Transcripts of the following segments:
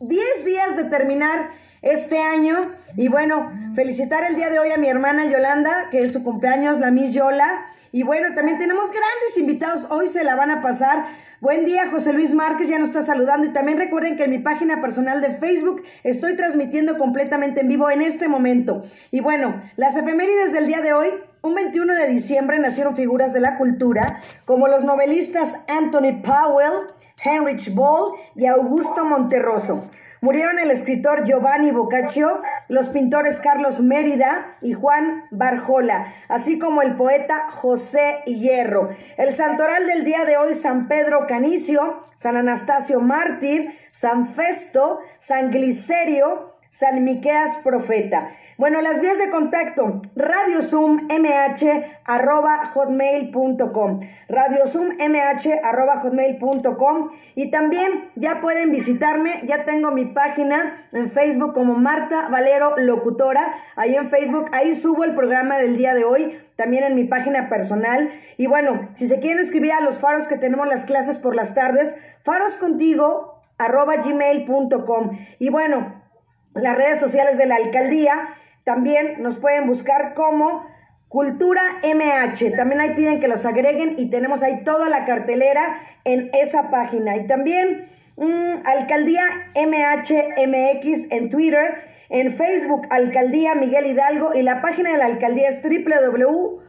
10 días de terminar este año. Y bueno, felicitar el día de hoy a mi hermana Yolanda, que es su cumpleaños, la Miss Yola. Y bueno, también tenemos grandes invitados, hoy se la van a pasar. Buen día, José Luis Márquez, ya nos está saludando. Y también recuerden que en mi página personal de Facebook estoy transmitiendo completamente en vivo en este momento. Y bueno, las efemérides del día de hoy. Un 21 de diciembre nacieron figuras de la cultura como los novelistas Anthony Powell, Heinrich Boll y Augusto Monterroso. Murieron el escritor Giovanni Boccaccio, los pintores Carlos Mérida y Juan Barjola, así como el poeta José Hierro. El santoral del día de hoy, San Pedro Canicio, San Anastasio Mártir, San Festo, San Glicerio, San Miqueas Profeta. Bueno, las vías de contacto, radiosummh arroba hotmail.com, radiosummh arroba hotmail.com y también ya pueden visitarme, ya tengo mi página en Facebook como Marta Valero Locutora, ahí en Facebook, ahí subo el programa del día de hoy, también en mi página personal. Y bueno, si se quieren escribir a los faros que tenemos las clases por las tardes, faroscontigo arroba gmail.com. Y bueno, las redes sociales de la alcaldía también nos pueden buscar como Cultura MH. También ahí piden que los agreguen y tenemos ahí toda la cartelera en esa página. Y también mm, Alcaldía MHMX en Twitter, en Facebook Alcaldía Miguel Hidalgo y la página de la alcaldía es www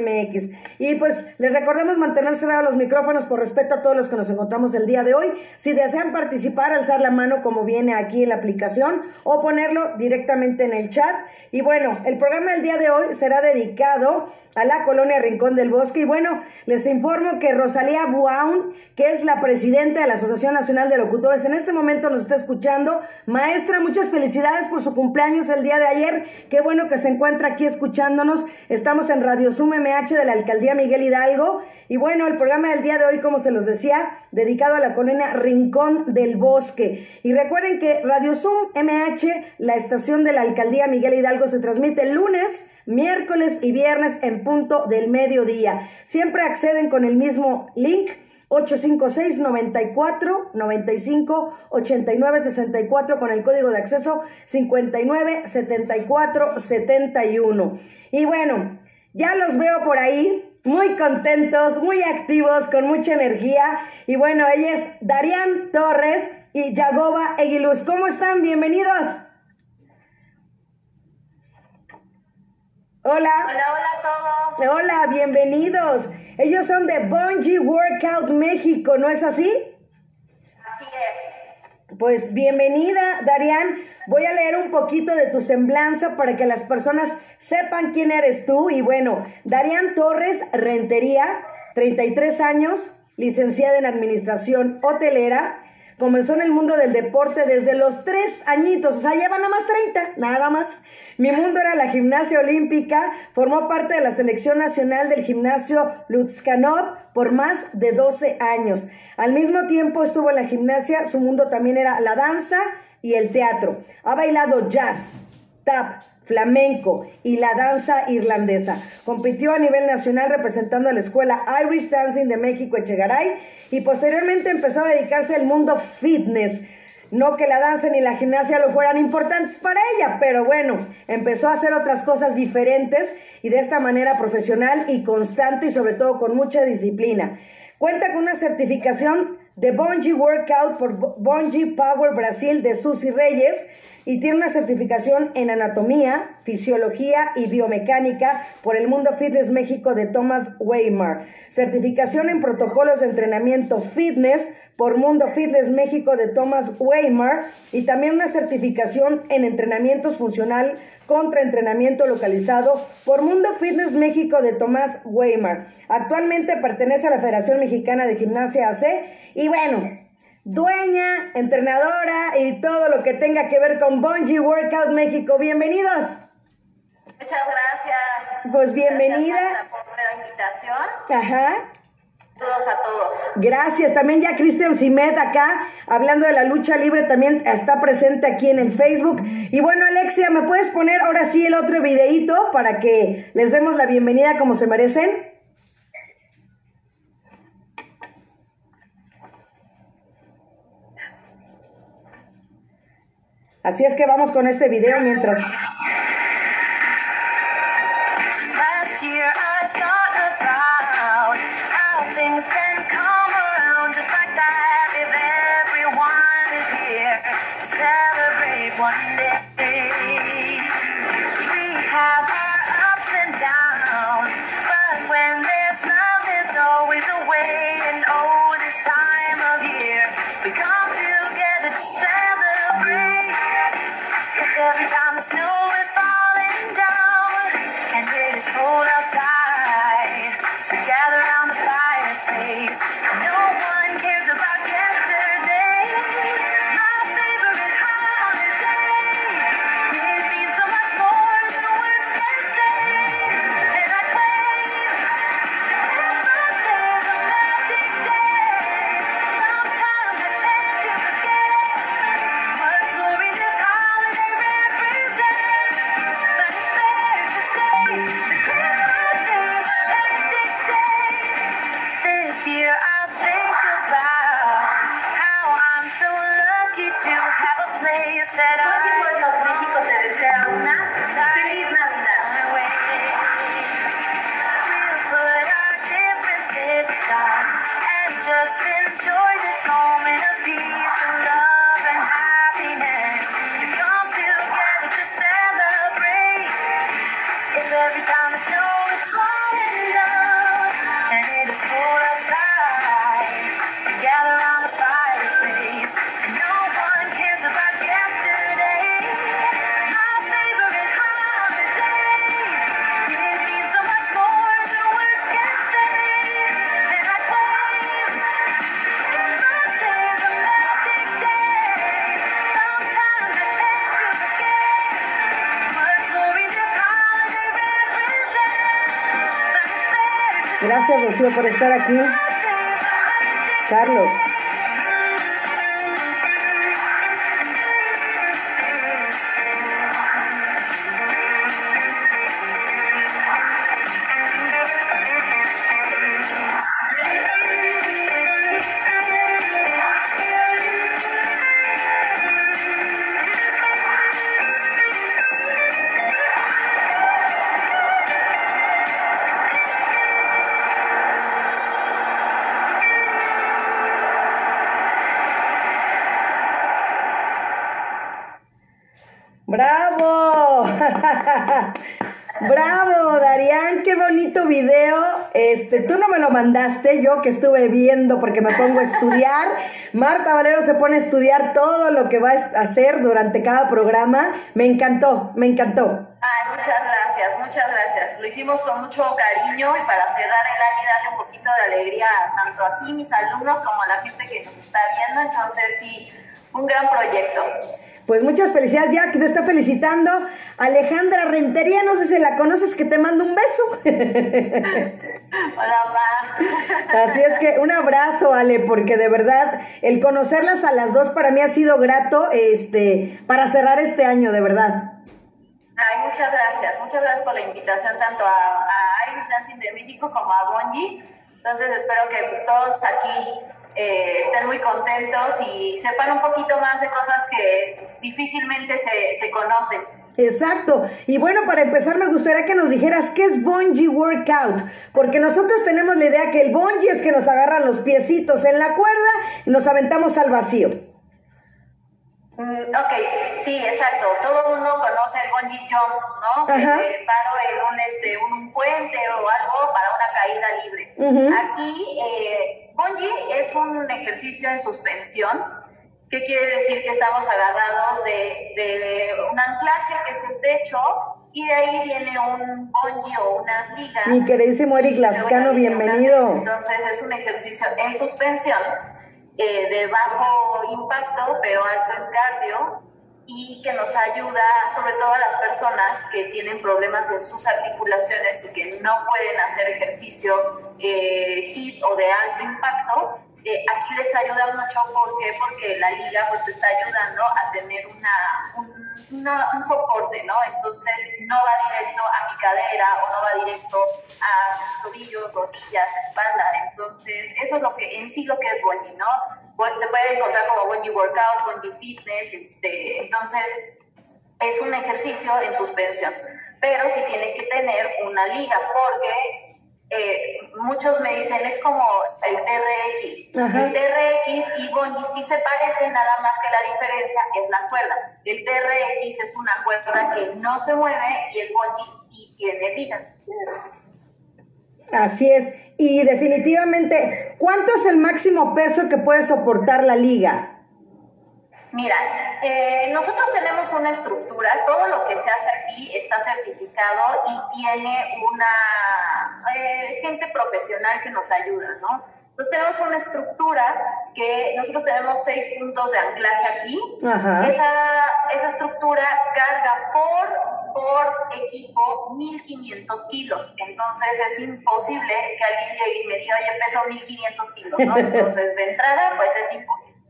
mx Y pues les recordemos mantener cerrados los micrófonos por respeto a todos los que nos encontramos el día de hoy. Si desean participar, alzar la mano como viene aquí en la aplicación o ponerlo directamente en el chat. Y bueno, el programa del día de hoy será dedicado a la colonia Rincón del Bosque. Y bueno, les informo que Rosalía Buaun, que es la presidenta de la Asociación Nacional de Locutores, en este momento nos está escuchando. Maestra, muchas felicidades por su cumpleaños el día de ayer. Qué bueno que se encuentra aquí escuchándonos. Estamos en Radio Sum MH de la Alcaldía Miguel Hidalgo. Y bueno, el programa del día de hoy, como se los decía, dedicado a la colonia Rincón del Bosque. Y recuerden que Radio Sum MH, la estación de la Alcaldía Miguel Hidalgo, se transmite lunes miércoles y viernes en punto del mediodía. Siempre acceden con el mismo link 856 94 95 89 64 con el código de acceso 59 74 71. Y bueno, ya los veo por ahí muy contentos, muy activos, con mucha energía. Y bueno, ella es Darían Torres y Yagoba Eguiluz. ¿Cómo están? Bienvenidos. Hola. Hola, hola a todos. Hola, bienvenidos. Ellos son de Bungie Workout México, ¿no es así? Así es. Pues bienvenida, Darian. Voy a leer un poquito de tu semblanza para que las personas sepan quién eres tú. Y bueno, Darian Torres Rentería, 33 años, licenciada en Administración Hotelera, Comenzó en el mundo del deporte desde los tres añitos, o sea, lleva nada más 30, nada más. Mi mundo era la gimnasia olímpica, formó parte de la selección nacional del gimnasio Lutzkanov por más de 12 años. Al mismo tiempo estuvo en la gimnasia, su mundo también era la danza y el teatro. Ha bailado jazz, tap, flamenco y la danza irlandesa. Compitió a nivel nacional representando a la escuela Irish Dancing de México Echegaray y posteriormente empezó a dedicarse al mundo fitness. No que la danza ni la gimnasia lo fueran importantes para ella, pero bueno, empezó a hacer otras cosas diferentes y de esta manera profesional y constante y sobre todo con mucha disciplina. Cuenta con una certificación de Bungee Workout por Bungee Power Brasil de Susi Reyes y tiene una certificación en anatomía, fisiología y biomecánica por el Mundo Fitness México de Thomas Weimar. Certificación en protocolos de entrenamiento fitness por Mundo Fitness México de Thomas Weimar y también una certificación en entrenamientos funcional contra entrenamiento localizado por Mundo Fitness México de Thomas Weimar. Actualmente pertenece a la Federación Mexicana de Gimnasia AC y bueno, dueña, entrenadora y todo lo que tenga que ver con Bungee Workout México. Bienvenidos. Muchas gracias. Pues bienvenida. Gracias por la invitación. Ajá. Saludos a todos. Gracias. También ya Cristian Simet acá, hablando de la lucha libre, también está presente aquí en el Facebook. Y bueno, Alexia, ¿me puedes poner ahora sí el otro videíto para que les demos la bienvenida como se merecen? Así es que vamos con este video mientras... and it is cold outside. Por estar aquí. Yo que estuve viendo porque me pongo a estudiar. Marta Valero se pone a estudiar todo lo que va a hacer durante cada programa. Me encantó, me encantó. Ay, muchas gracias, muchas gracias. Lo hicimos con mucho cariño y para cerrar el año y darle un poquito de alegría tanto a ti, mis alumnos, como a la gente que nos está viendo. Entonces, sí, un gran proyecto. Pues muchas felicidades, ya que te está felicitando Alejandra Rentería, no sé si la conoces, que te mando un beso. Hola, Ma. Así es que un abrazo, Ale, porque de verdad el conocerlas a las dos para mí ha sido grato, este, para cerrar este año, de verdad. Ay, muchas gracias, muchas gracias por la invitación tanto a, a Irish Dancing de México como a Bonji. Entonces espero que pues, todos aquí eh, estén muy contentos y sepan un poquito más de cosas que difícilmente se, se conocen. Exacto. Y bueno, para empezar me gustaría que nos dijeras qué es bungee workout, porque nosotros tenemos la idea que el bungee es que nos agarran los piecitos en la cuerda y nos aventamos al vacío. Mm, ok, sí, exacto. Todo el mundo conoce el bungee jump, ¿no? Que paro en un, este, un puente o algo para una caída libre. Aquí, eh, bungee es un ejercicio en suspensión. ¿Qué quiere decir? Que estamos agarrados de, de un anclaje que es el techo y de ahí viene un bungee o unas ligas. Mi queridísimo Eric Lascano, bienvenido. Entonces es un ejercicio en suspensión eh, de bajo impacto, pero alto en cardio y que nos ayuda, sobre todo a las personas que tienen problemas en sus articulaciones y que no pueden hacer ejercicio eh, HIIT o de alto impacto. Eh, aquí les ayuda mucho ¿por qué? porque la liga pues te está ayudando a tener una, un, una- un soporte, ¿no? Entonces no va directo a mi cadera o no va directo a mis tobillos, rodillas, espalda. Entonces eso es lo que en sí lo que es Bonnie, ¿no? bueno, se puede encontrar como You Workout, You Fitness, este, entonces es un ejercicio en suspensión, pero sí tiene que tener una liga porque eh, muchos me dicen es como el TRX. Ajá. El TRX y Bungee sí se parecen, nada más que la diferencia es la cuerda. El TRX es una cuerda que no se mueve y el Bungee sí tiene ligas. Así es. Y definitivamente, ¿cuánto es el máximo peso que puede soportar la liga? Mira, eh, nosotros tenemos una estructura, todo lo que se hace aquí está certificado y tiene una eh, gente profesional que nos ayuda, ¿no? Entonces tenemos una estructura que nosotros tenemos seis puntos de anclaje aquí. Ajá. Esa, esa estructura carga por, por equipo 1500 kilos. Entonces es imposible que alguien llegue y me diga, oye, peso 1500 kilos, ¿no? Entonces de entrada, pues es imposible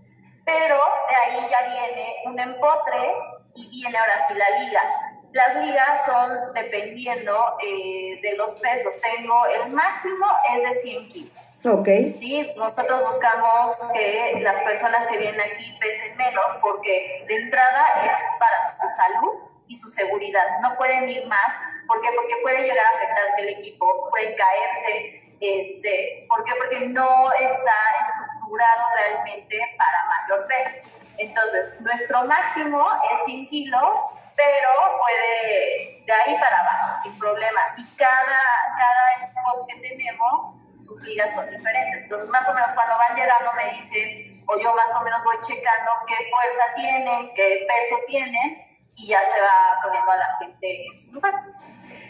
pero ahí ya viene un empotre y viene ahora sí la liga. Las ligas son dependiendo eh, de los pesos. Tengo el máximo es de 100 kilos. Ok. ¿sí? Nosotros buscamos que las personas que vienen aquí pesen menos porque de entrada es para su salud y su seguridad. No pueden ir más. ¿Por qué? Porque puede llegar a afectarse el equipo, pueden caerse. Este, ¿Por qué? Porque no está estructurado realmente para mayor peso. Entonces, nuestro máximo es 100 kilos, pero puede de ahí para abajo, sin problema. Y cada, cada spot que tenemos, sus ligas son diferentes. Entonces, más o menos cuando van llegando me dicen, o yo más o menos voy checando qué fuerza tienen, qué peso tienen, y ya se va poniendo a la gente en su lugar.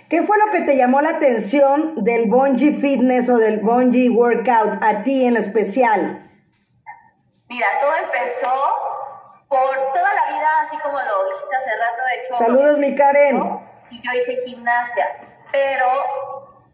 ¿Qué fue lo que te llamó la atención del Bungee Fitness o del Bungee Workout a ti en especial? Mira, todo empezó por toda la vida, así como lo dijiste hace rato, de hecho. Saludos, mi Karen. Y yo hice gimnasia, pero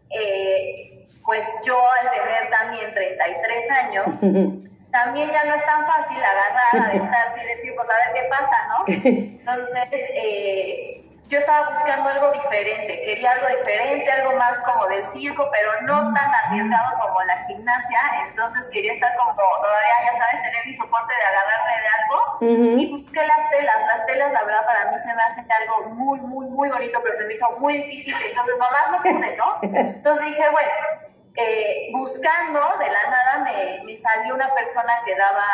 eh, pues yo al tener también 33 años, también ya no es tan fácil agarrar, aventarse y decir, pues a ver qué pasa, ¿no? Entonces, eh, yo estaba buscando algo diferente, quería algo diferente, algo más como del circo, pero no tan arriesgado como la gimnasia, entonces quería estar como todavía, ya sabes, tener mi soporte de agarrarme de algo. Y busqué las telas, las telas la verdad para mí se me hacen algo muy, muy, muy bonito, pero se me hizo muy difícil, entonces nomás no pude, ¿no? Entonces dije, bueno, eh, buscando de la nada me, me salió una persona que daba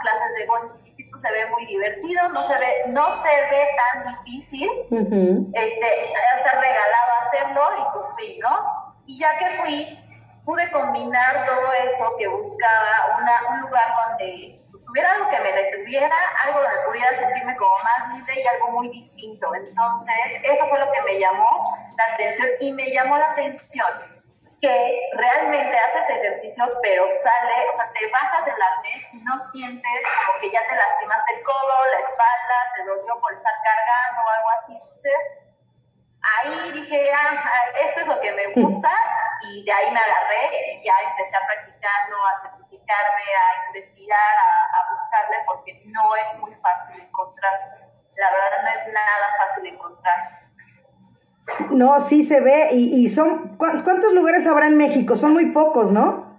clases de bungee. Esto se ve muy divertido, no se ve, no se ve tan difícil, Ujú. este, ya está regalado hacerlo y pues fui, ¿no? Y ya que fui, pude combinar todo eso que buscaba, una, un lugar donde pues, tuviera algo que me detuviera, algo donde pudiera sentirme como más libre y algo muy distinto. Entonces, eso fue lo que me llamó la atención y me llamó la atención que realmente haces ejercicio, pero sale, o sea, te bajas del arnés y no sientes como que ya te lastimaste el codo, la espalda, te dolió por estar cargando o algo así. Entonces, ahí dije, ah, ah, esto es lo que me gusta y de ahí me agarré y ya empecé a practicarlo, a certificarme, a investigar, a, a buscarle, porque no es muy fácil encontrar. La verdad no es nada fácil encontrar. No, sí se ve. Y, y son. ¿cu- ¿Cuántos lugares habrá en México? Son muy pocos, ¿no?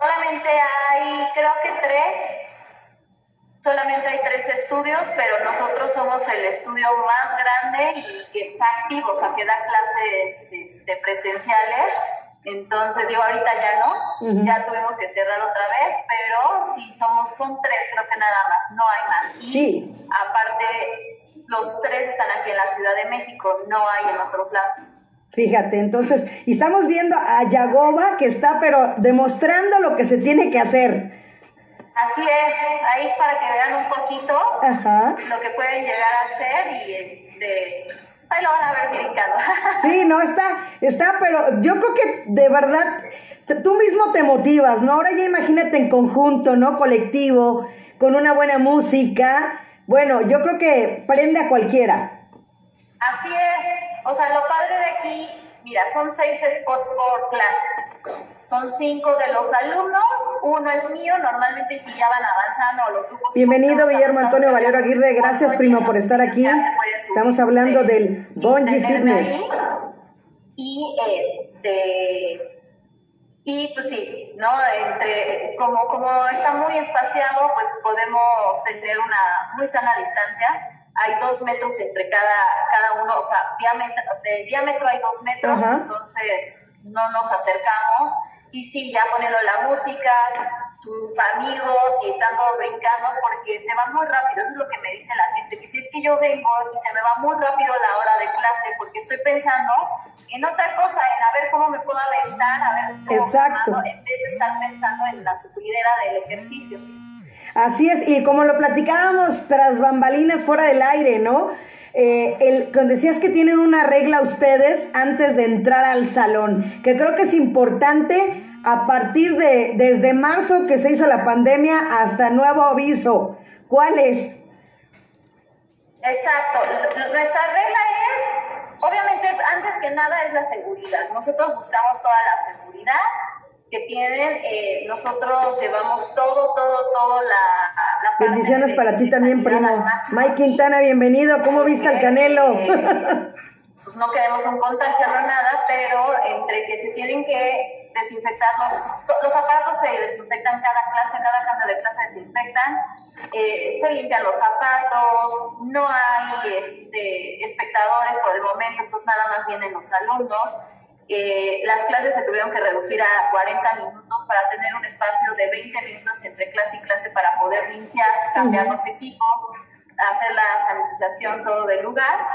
Solamente hay, creo que tres, solamente hay tres estudios, pero nosotros somos el estudio más grande y que está activo, o sea, que da clases este, presenciales. Entonces, digo, ahorita ya no, ya tuvimos que cerrar otra vez, pero sí, somos, son tres, creo que nada más, no hay más. Y Sí. aparte, los tres están aquí en la Ciudad de México, no hay en otros lados. Fíjate, entonces, y estamos viendo a Yagoba que está, pero demostrando lo que se tiene que hacer. Así es, ahí para que vean un poquito Ajá. lo que pueden llegar a hacer y este, ahí lo van a ver brincando. Sí, no, está, está, pero yo creo que de verdad tú mismo te motivas, ¿no? Ahora ya imagínate en conjunto, ¿no? Colectivo, con una buena música. Bueno, yo creo que prende a cualquiera. Así es, o sea, lo padre de aquí, mira, son seis spots por clase. Son cinco de los alumnos, uno es mío, normalmente si ya van avanzando los grupos. Bienvenido, Guillermo Antonio Valero Aguirre. Gracias, primo, por estar aquí. Estamos hablando del tenerme Fitness. ahí. Y este. Y pues sí, ¿no? Entre, como, como está muy espaciado, pues podemos tener una muy sana distancia. Hay dos metros entre cada, cada uno, o sea, diámetro, de diámetro hay dos metros, entonces no nos acercamos. Y sí, ya poniendo la música, tus amigos y estando brincando, porque se va muy rápido. Eso es lo que me dice la gente, que si es que yo vengo y se me va muy rápido la hora de clase, porque estoy pensando en otra cosa, en a ver cómo me puedo aventar, a ver cómo Exacto. me mando, en vez de estar pensando en la sufridera del ejercicio. Así es, y como lo platicábamos tras bambalinas fuera del aire, ¿no? Eh, el, cuando decías que tienen una regla ustedes antes de entrar al salón, que creo que es importante a partir de desde marzo que se hizo la pandemia hasta nuevo aviso. ¿Cuál es? Exacto. Nuestra regla es, obviamente, antes que nada es la seguridad. Nosotros buscamos toda la seguridad que tienen. eh, nosotros llevamos todo, todo, todo la, la parte Bendiciones de- para ti también, primo. Mike Quintana, bienvenido. ¿Cómo viste al Canelo? Eh, pues no queremos un contagio no nada, pero entre que se tienen que desinfectar los, los aparatos se desinfectan cada clase, cada cambio de clase desinfectan, eh, se limpian los zapatos, no hay este, espectadores por el momento, entonces nada más vienen los alumnos. Eh, las clases se tuvieron que reducir a 40 minutos para tener un espacio de 20 minutos entre clase y clase para poder limpiar, cambiar Ujú. los equipos, hacer la sanitización todo del lugar.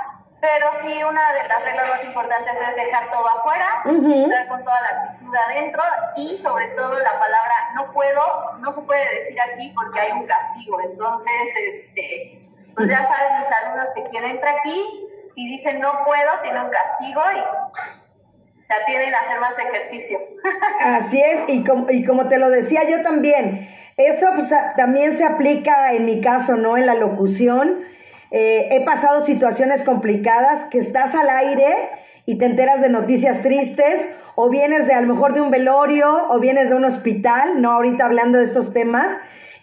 Pero sí, una de las reglas más importantes es dejar todo afuera, entrar con toda la actitud adentro y sobre todo la palabra no puedo, no se puede decir aquí porque hay un castigo. Entonces, este, pues ya saben mis alumnos que quien entra aquí, si dicen no puedo, tiene un castigo y se atienden a hacer más ejercicio. Así es, y como, y como te lo decía yo también, eso pues, también se aplica en mi caso, ¿no? En la locución. Eh, he pasado situaciones complicadas que estás al aire y te enteras de noticias tristes, o vienes de a lo mejor de un velorio, o vienes de un hospital, ¿no? Ahorita hablando de estos temas.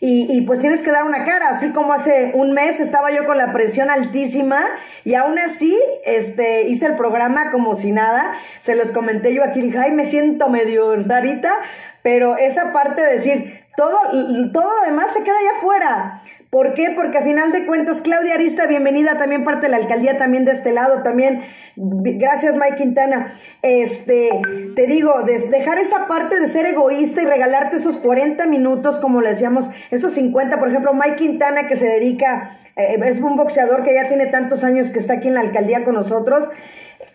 Y, pues tienes que dar una cara, así como hace un mes estaba yo con la presión altísima y aún así este, hice el programa como si nada, se los comenté yo aquí, dije, ay, me siento medio rarita, pero esa parte de decir, todo, todo lo demás se queda allá afuera. ¿Por qué? Porque a final de cuentas, Claudia Arista, bienvenida también parte de la alcaldía, también de este lado, también. Gracias, Mike Quintana. Este, te digo, de- dejar esa parte de ser egoísta y regalarte esos 40 minutos, como le decíamos, esos 50, por ejemplo, Mike Quintana que se dedica, eh, es un boxeador que ya tiene tantos años que está aquí en la alcaldía con nosotros.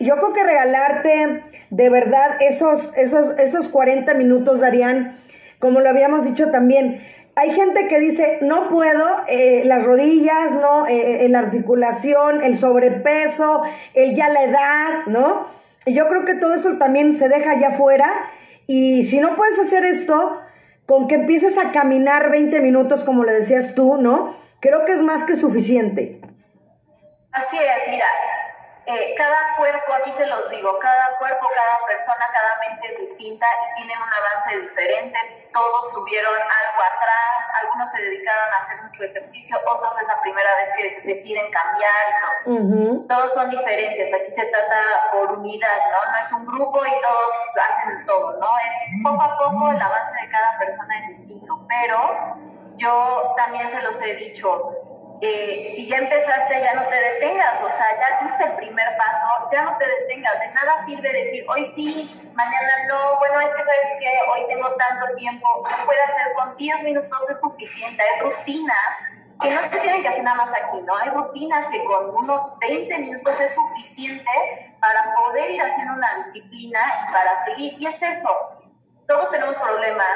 Yo creo que regalarte de verdad esos, esos, esos 40 minutos darían, como lo habíamos dicho también, hay gente que dice, no puedo, eh, las rodillas, ¿no? Eh, eh, la articulación, el sobrepeso, el ya la edad, ¿no? Y yo creo que todo eso también se deja allá afuera. Y si no puedes hacer esto, con que empieces a caminar 20 minutos, como le decías tú, ¿no? Creo que es más que suficiente. Así es, mira, eh, cada cuerpo, aquí se los digo, cada cuerpo, cada persona, cada mente es distinta y tienen un avance diferente. Todos tuvieron algo atrás, algunos se dedicaron a hacer mucho ejercicio, otros es la primera vez que deciden cambiar. todo. Ujú. Todos son diferentes, aquí se trata por unidad, ¿no? No es un grupo y todos hacen todo, ¿no? Es poco a poco el avance de cada persona es distinto, pero yo también se los he dicho, eh, si ya empezaste ya no te detengas, o sea, ya diste el primer paso, ya no te detengas, de nada sirve decir hoy sí, mañana no, bueno, es que sabes que hoy tengo tanto tiempo, se puede hacer con 10 minutos es suficiente, hay rutinas que no se tienen que hacer nada más aquí, ¿no? Hay rutinas que con unos 20 minutos es suficiente para poder ir haciendo una disciplina y para seguir. Y es eso, todos tenemos problemas,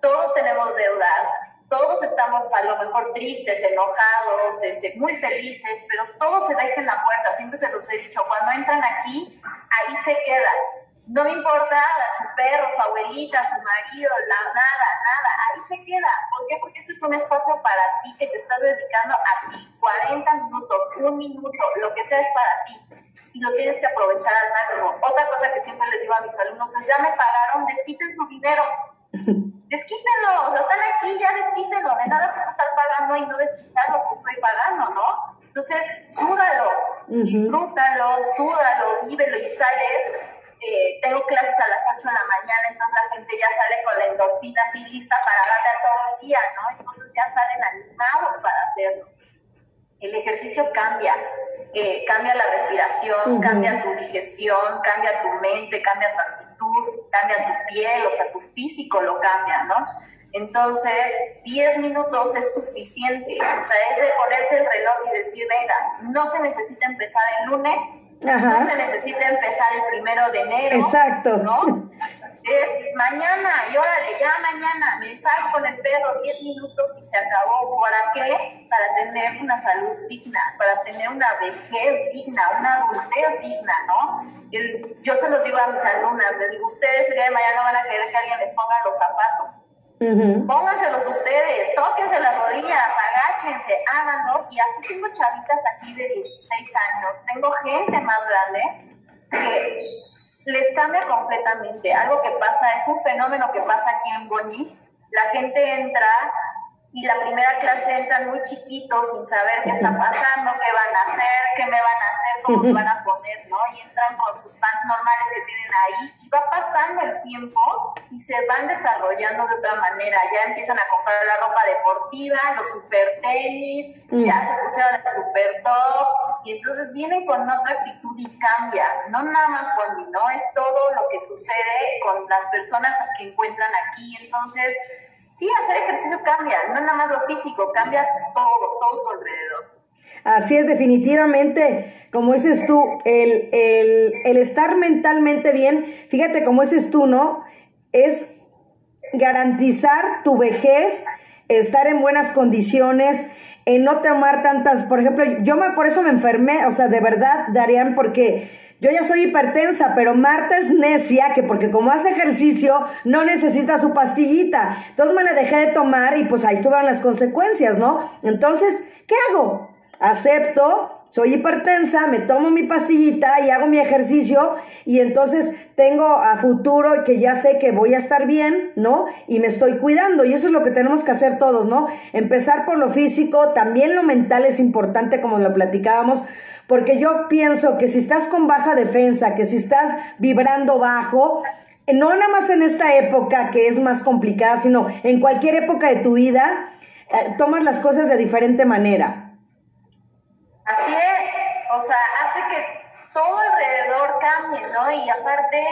todos tenemos deudas, todos estamos a lo mejor tristes, enojados, este, muy felices, pero todo se deja en la puerta, siempre se los he dicho, cuando entran aquí, ahí se quedan. No me importa su perro, su abuelita, su marido, la, nada, nada, ahí se queda. ¿Por qué? Porque este es un espacio para ti que te estás dedicando a ti. 40 minutos, un minuto, lo que sea es para ti. Y lo tienes que aprovechar al máximo. Otra cosa que siempre les digo a mis alumnos es, ya me pagaron, desquiten su dinero. Desquítenlo, o sea, están aquí, ya desquítenlo. De nada sirve estar pagando y no desquitar lo que estoy pagando, ¿no? Entonces, súdalo, disfrútalo, súdalo, vívelo y sales eh, tengo clases a las 8 de la mañana, entonces la gente ya sale con la endorfina así lista para darle a todo el día, ¿no? Entonces ya salen animados para hacerlo. El ejercicio cambia, eh, cambia la respiración, cambia tu digestión, cambia tu mente, cambia tu actitud, cambia tu piel, o sea, tu físico lo cambia, ¿no? Entonces, 10 minutos es suficiente. O sea, es de ponerse el reloj y decir, venga, no se necesita empezar el lunes, no se necesita empezar el primero de enero. Exacto. ¿No? Es mañana, y órale, ya mañana me salgo con el perro 10 minutos y se acabó. ¿Para qué? Para tener una salud digna, para tener una vejez digna, una adultez digna, ¿no? yo se los digo a mis alumnas, les digo, ustedes el día de mañana van a querer que alguien les ponga los zapatos Pónganselos ustedes, tóquense las rodillas, agáchense, háganlo. Y así tengo chavitas aquí de 16 años, tengo gente más grande que les cambia completamente. Algo que pasa, es un fenómeno que pasa aquí en Boni. La gente entra y la primera clase entran muy chiquitos sin saber qué está pasando, qué van a hacer, qué me van a hacer, cómo se van a poner, ¿no? Y entran con sus pants normales que tienen ahí y va pasando el tiempo y se van desarrollando de otra manera. Ya empiezan a comprar la ropa deportiva, los super tenis, ya se pusieron el super top y entonces vienen con otra actitud y cambia. No nada más cuando ¿no? Es todo lo que sucede con las personas que encuentran aquí. Entonces, sí, hacer ejercicio cambia, no nada más lo físico, cambia todo, todo alrededor. Así es, definitivamente, como dices tú, el, el, estar mentalmente bien, fíjate como dices tú, ¿no? Es garantizar tu vejez, estar en buenas condiciones, en no tomar tantas, por ejemplo, yo me, por eso me enfermé, o sea, de verdad, Darían, porque yo ya soy hipertensa, pero Marta es necia, que porque como hace ejercicio no necesita su pastillita. Entonces me la dejé de tomar y pues ahí estuvieron las consecuencias, ¿no? Entonces, ¿qué hago? Acepto, soy hipertensa, me tomo mi pastillita y hago mi ejercicio y entonces tengo a futuro que ya sé que voy a estar bien, ¿no? Y me estoy cuidando y eso es lo que tenemos que hacer todos, ¿no? Empezar por lo físico, también lo mental es importante como lo platicábamos porque yo pienso que si estás con baja defensa, que si estás vibrando bajo, no nada más en esta época que es más complicada, sino en cualquier época de tu vida, eh, tomas las cosas de diferente manera. Así es, o sea, hace que todo alrededor cambie, ¿no? Y aparte,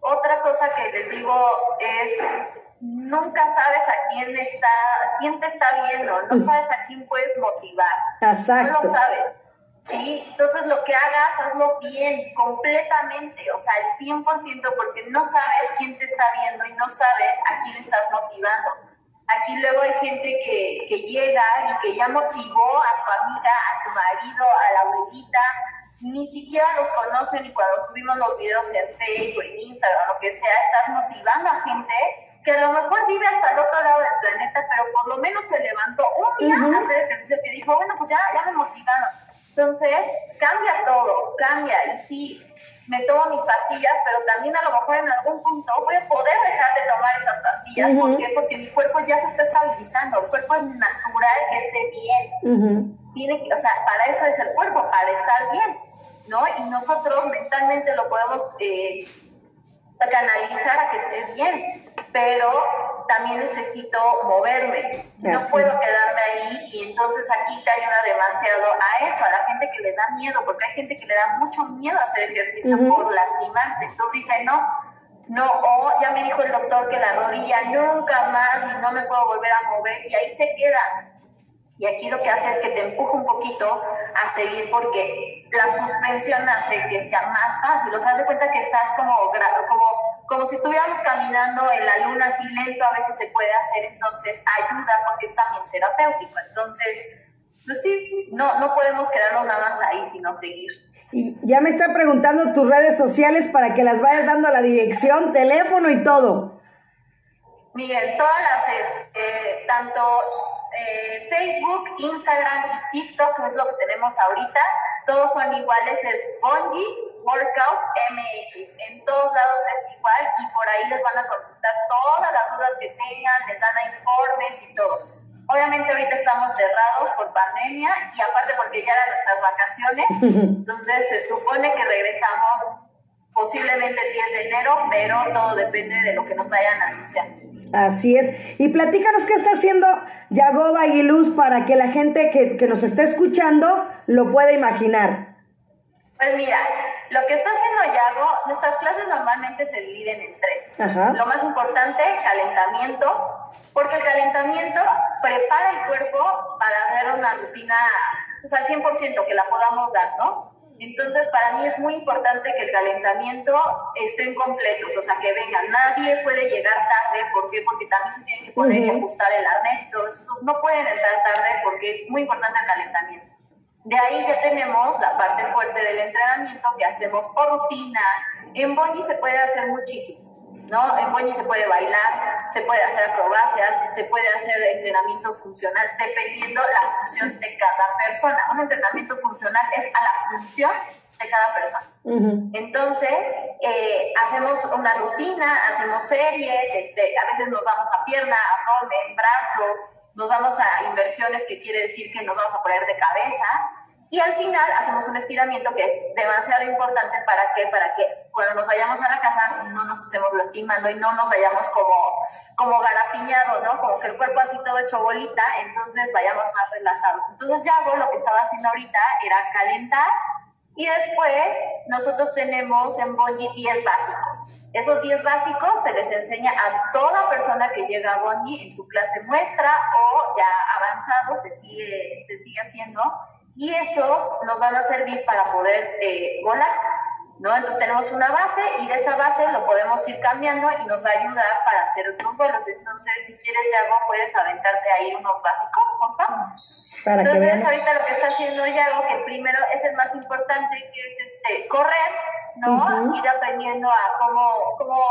otra cosa que les digo es, nunca sabes a quién está, quién te está viendo, no mm. sabes a quién puedes motivar. Exacto. No lo sabes. ¿Sí? Entonces lo que hagas, hazlo bien, completamente, o sea, al 100%, porque no sabes quién te está viendo y no sabes a quién estás motivando. Aquí luego hay gente que, que llega y que ya motivó a su amiga, a su marido, a la abuelita, ni siquiera los conocen y cuando subimos los videos en Facebook, en Instagram, lo que sea, estás motivando a gente que a lo mejor vive hasta el otro lado del planeta, pero por lo menos se levantó un día a hacer ejercicio que dijo, bueno, pues ya, ya me motivaron entonces, cambia todo, cambia. Y sí, me tomo mis pastillas, pero también a lo mejor en algún punto voy a poder dejar de tomar esas pastillas. ¿Por qué? Porque mi cuerpo ya se está estabilizando. El cuerpo es natural que esté bien. Tiene que, o sea, para eso es el cuerpo, para estar bien. ¿no? Y nosotros mentalmente lo podemos eh, canalizar a que esté bien, pero también necesito moverme, no puedo quedarme ahí y entonces aquí te ayuda demasiado a eso, a la gente que le da miedo, porque hay gente que le da mucho miedo hacer ejercicio por lastimarse, entonces dice, no, no, o ya me dijo el doctor que la rodilla nunca más y no me puedo volver a mover y ahí se queda. Y aquí lo que hace es que te empuja un poquito a seguir porque la suspensión hace que sea más fácil. O sea, hace cuenta que estás como, como como si estuviéramos caminando en la luna así lento, a veces se puede hacer, entonces ayuda porque es también terapéutico. Entonces, pues sí, no, no podemos quedarnos nada más ahí, sino seguir. Y ya me está preguntando tus redes sociales para que las vayas dando la dirección, teléfono y todo. Miguel, todas las es, eh, tanto eh, Facebook, Instagram y TikTok, que es lo que tenemos ahorita, todos son iguales, es Bonji Workout MX. En todos lados es igual y por ahí les van a contestar todas las dudas que tengan, les dan informes y todo. Obviamente ahorita estamos cerrados por pandemia y aparte porque ya eran nuestras vacaciones, entonces se supone que regresamos posiblemente el 10 de enero, pero todo depende de lo que nos vayan a anunciar. Así es. Y platícanos qué está haciendo Yagoba Aguiluz para que la gente que, que nos esté escuchando lo pueda imaginar. Pues mira, lo que está haciendo Yago, nuestras clases normalmente se dividen en tres. Ajá. Lo más importante, calentamiento, porque el calentamiento prepara el cuerpo para dar una rutina, o sea, 100% que la podamos dar, ¿no? Entonces, para mí es muy importante que el calentamiento estén completos, o sea, que vengan. Nadie puede llegar tarde, ¿por qué? Porque también se tiene que poner y ajustar el arnés y todo eso. Entonces, no pueden entrar tarde porque es muy importante el calentamiento. De ahí ya tenemos la parte fuerte del entrenamiento que hacemos o rutinas. En Bonji se puede hacer muchísimo, ¿no? En Bonji se puede bailar, se puede hacer acrobacias, se puede hacer entrenamiento funcional, dependiendo la función de cada persona. Un entrenamiento funcional es a la función de cada persona. Entonces, eh, hacemos una rutina, hacemos series, este, a veces nos vamos a pierna, abdomen, brazo, nos vamos a inversiones, que quiere decir que nos vamos a poner de cabeza, y al final hacemos un estiramiento que es demasiado importante para que, para que cuando nos vayamos a la casa no nos estemos lastimando y no nos vayamos como, como garapiñado, ¿no? Como que el cuerpo así todo hecho bolita, entonces vayamos más relajados. Entonces ya hago lo que estaba haciendo ahorita, era calentar, y después nosotros tenemos en Bonji 10 básicos. Esos 10 básicos se les enseña a toda persona que llega a Bonji en su clase muestra o ya avanzado se sigue, se sigue haciendo. Y esos nos van a servir para poder eh, volar. ¿No? Entonces tenemos una base y de esa base lo podemos ir cambiando y nos va a ayudar para hacer otros vuelos. Entonces, si quieres, Yago, puedes aventarte ahí unos básicos, por favor. Para Entonces, ahorita lo que está haciendo Yago, que primero es el más importante, que es este correr, ¿no? Ir aprendiendo a cómo, cómo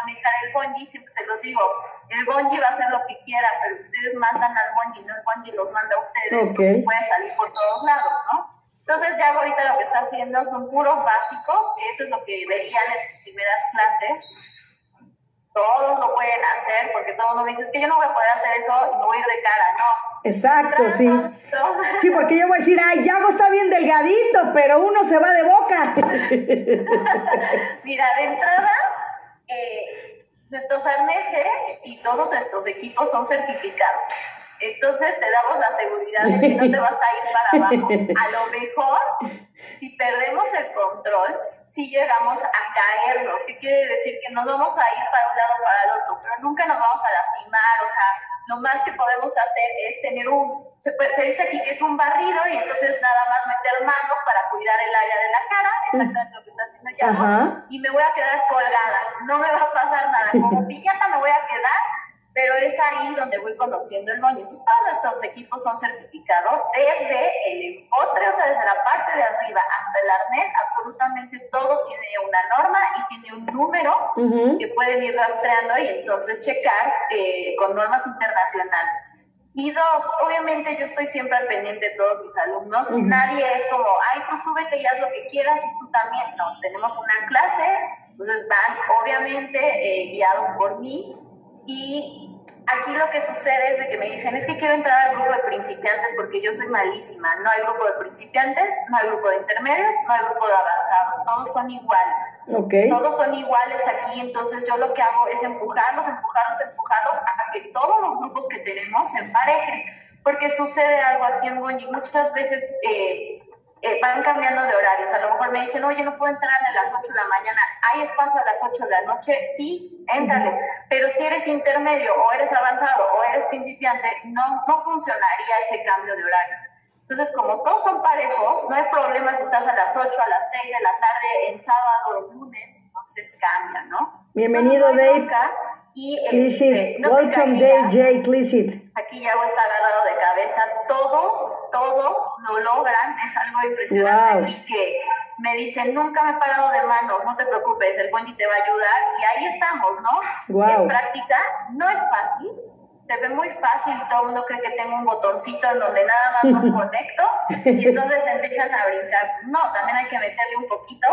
manejar el bungee, siempre se los digo, el bungee va a hacer lo que quiera, pero ustedes mandan al bungee, no el bungee los manda a ustedes, Ok. porque puede salir por todos lados, ¿no? Entonces, Yago ahorita lo que está haciendo son puros básicos, que eso es lo que verían en sus primeras clases, todos lo pueden hacer, porque todo el mundo me dice, es que yo no voy a poder hacer eso y me voy a ir de cara, no. Exacto, sí. Sí, porque yo voy a decir, ay, Yago está bien delgadito, pero uno se va de boca. Mira, de entrada, eh, nuestros arneses y todos nuestros equipos son certificados. Entonces te damos la seguridad de que no te vas a ir para abajo. A lo mejor, si perdemos el control, si llegamos a caernos, ¿qué quiere decir? Que nos vamos a ir para un lado o para el otro, pero nunca nos vamos a lastimar, o sea, lo más que podemos hacer es tener un, se, puede- se dice aquí que es un barrido y entonces nada más meter manos para cuidar el área de la cara, exactamente lo que está haciendo ya, y me voy a quedar colgada, no me va a pasar nada, como piñata me voy a quedar, pero es ahí donde voy conociendo el moño. Entonces todos nuestros equipos son certificados desde el empotre, o sea, desde la parte de arriba hasta el arnés, absolutamente todo tiene una norma y tiene un número Ujú. que pueden ir rastreando y entonces checar eh, con normas internacionales. Y dos, obviamente yo estoy siempre al pendiente de todos mis alumnos. Ujú. Nadie es como, ay, tú súbete y haz lo que quieras y tú también. No, tenemos una clase, entonces van obviamente eh, guiados por mí. Y aquí lo que sucede es de que me dicen, es que quiero entrar al grupo de principiantes porque yo soy malísima. No hay grupo de principiantes, no hay grupo de intermedios, no hay grupo de avanzados. Todos son iguales Ok. todos son iguales aquí, entonces yo lo que hago es empujarlos, empujarlos, empujarlos a que todos los grupos que tenemos se emparejen, porque sucede algo aquí en Bonji, muchas veces eh, eh, van cambiando de horarios, a lo mejor me dicen, oye, no puedo entrar a las 8 de la mañana, ¿hay espacio a las 8 de la noche? Sí, éntrale, pero si eres intermedio o eres avanzado o eres principiante, no, no funcionaría ese cambio de horarios. Entonces, como todos son parejos, no hay problema si estás a las 8, a las 6 de la tarde, en sábado, en lunes, entonces cambia, ¿no? Bienvenido, Entonces, no Dave. Y este, no Welcome, caías. Dave J. Clicit. Aquí Yago está agarrado de cabeza. Todos, todos lo logran. Es algo impresionante Wow. aquí que me dicen, nunca me he parado de manos, no te preocupes, el Bonji te va a ayudar. Y ahí estamos, ¿no? Wow. Es práctica, no es fácil. Se ve muy fácil, todo el mundo cree que tengo un botoncito en donde nada más los conecto y entonces empiezan a brincar. No, también hay que meterle un poquito,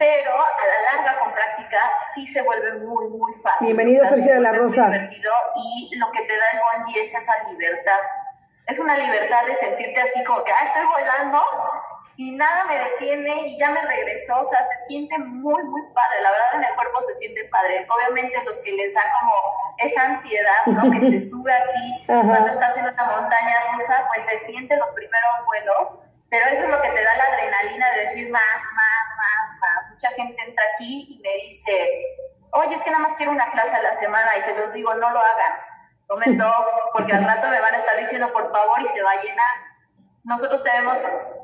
pero a la larga con práctica sí se vuelve muy, muy fácil. Bienvenido, Sergio se de la Rosa. divertido y lo que te da el bungee es esa libertad. Es una libertad de sentirte así como que, ah, estoy volando y nada me detiene y ya me regresó, o sea, se siente muy, muy padre, la verdad en el cuerpo se siente padre. Obviamente los que les da como esa ansiedad, ¿no? Que se sube aquí cuando estás en una montaña rusa, pues se sienten los primeros vuelos, pero eso es lo que te da la adrenalina de decir más, más, más. Mucha gente entra aquí y me dice, oye, es que nada más quiero una clase a la semana y se los digo, no lo hagan, tomen dos, porque al rato me van a estar diciendo por favor y se va a llenar. Nosotros tenemos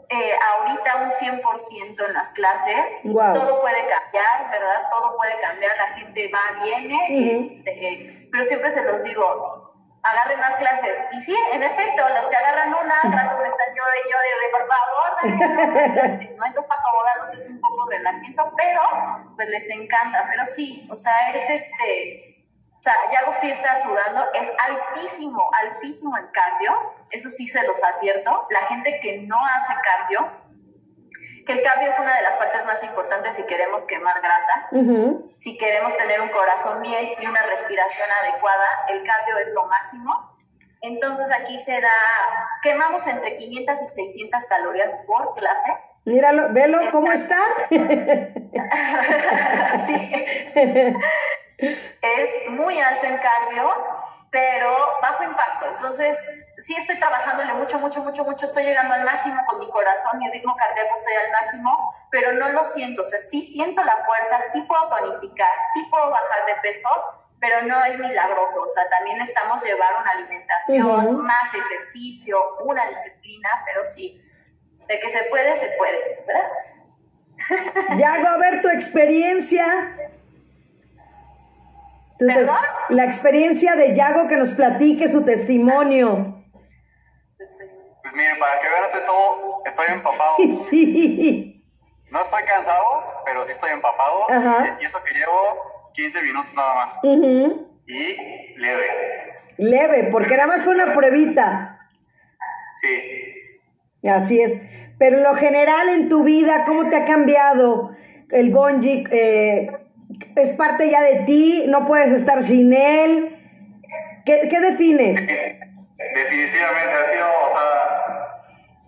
eh, ahorita un 100% en las clases. Todo puede cambiar, ¿verdad? Todo puede cambiar, la gente va, viene, este, pero siempre se los digo, agarren más clases. Y sí, en efecto, los que agarran una, rato me están llorando y llorando, por favor, ¿no? Entonces para acomodarlos es un poco relajito, pero pues les encanta, pero sí, o sea, es este o sea, Yago sí está sudando, es altísimo, altísimo el cardio, eso sí se los advierto. La gente que no hace cardio, que el cardio es una de las partes más importantes si queremos quemar grasa, si queremos tener un corazón bien y una respiración adecuada, el cardio es lo máximo. Entonces aquí se da, quemamos entre 500 y 600 calorías por clase. Míralo, velo, ¿cómo está? sí. es muy alto en cardio, pero bajo impacto. Entonces, sí estoy trabajándole mucho, mucho, mucho, mucho. Estoy llegando al máximo con mi corazón, mi ritmo cardíaco estoy al máximo, pero no lo siento. O sea, sí siento la fuerza, sí puedo tonificar, sí puedo bajar de peso, pero no es milagroso. O sea, también estamos llevar una alimentación, más ejercicio, una disciplina, pero sí, de que se puede, se puede, ¿verdad? Yago, a ver tu experiencia la experiencia de Yago que nos platique su testimonio. Pues miren, para que vean hace todo, estoy empapado. Sí. No estoy cansado, pero sí estoy empapado. Y eso que llevo 15 minutos nada más. Y leve. Leve, porque nada más fue una pruebita. Sí. Así es. Pero en lo general en tu vida, ¿cómo te ha cambiado el bungee? Eh, es parte ya de ti, no puedes estar sin él. ¿Qué, qué defines? Definitivamente ha sido, o sea,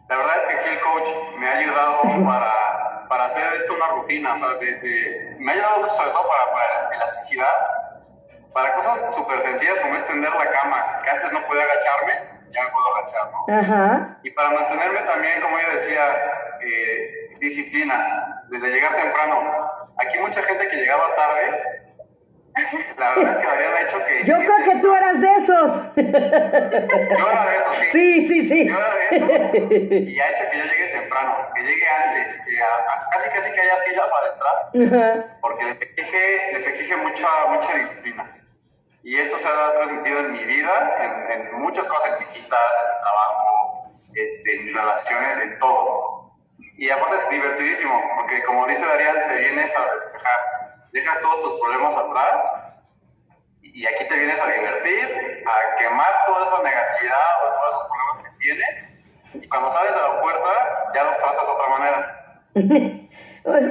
la verdad es que aquí el coach me ha ayudado para, para hacer esto una rutina, o sea, me ha ayudado mucho sobre todo para, para la elasticidad, para cosas súper sencillas como es tender la cama, que antes no podía agacharme, ya me puedo agachar, ¿no? Ajá. Y para mantenerme también, como ella decía, eh, disciplina, desde llegar temprano. Aquí mucha gente que llegaba tarde, la verdad es que habían hecho que... Yo creo que tú eras de esos. Yo era de esos, sí. Sí, sí, sí. Yo era de esos. Y ha hecho que yo llegue temprano, que llegue antes, que casi casi que haya fila para entrar, porque les exige, les exige mucha, mucha disciplina. Y eso se ha transmitido en mi vida, en, en muchas cosas, en visitas, en el trabajo, este, en relaciones, en todo. Y aparte es divertidísimo, porque como dice Darían, te vienes a despejar, dejas todos tus problemas atrás y aquí te vienes a divertir, a quemar toda esa negatividad o todos esos problemas que tienes. Y cuando sales de la puerta, ya los tratas de otra manera.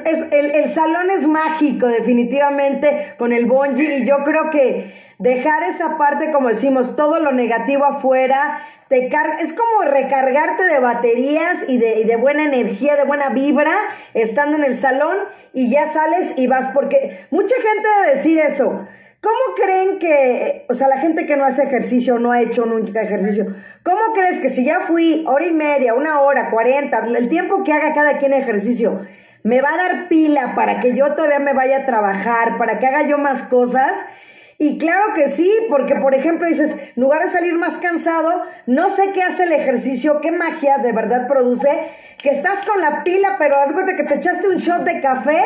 Es, el, el, salón es mágico, definitivamente, con el bungee, y yo creo que dejar esa parte, como decimos, todo lo negativo afuera, te es como recargarte de baterías y de, y de, buena energía, de buena vibra, estando en el salón y ya sales y vas, porque mucha gente debe decir eso. ¿Cómo creen que, o sea, la gente que no hace ejercicio, no ha hecho nunca ejercicio, ¿cómo crees que si ya fui hora y media, una hora, cuarenta, el tiempo que haga cada quien ejercicio, me va a dar pila para que yo todavía me vaya a trabajar, para que haga yo más cosas? Y claro que sí, porque por ejemplo dices, en lugar de salir más cansado, no sé qué hace el ejercicio, qué magia de verdad produce, que estás con la pila, pero haz cuenta que te echaste un shot de café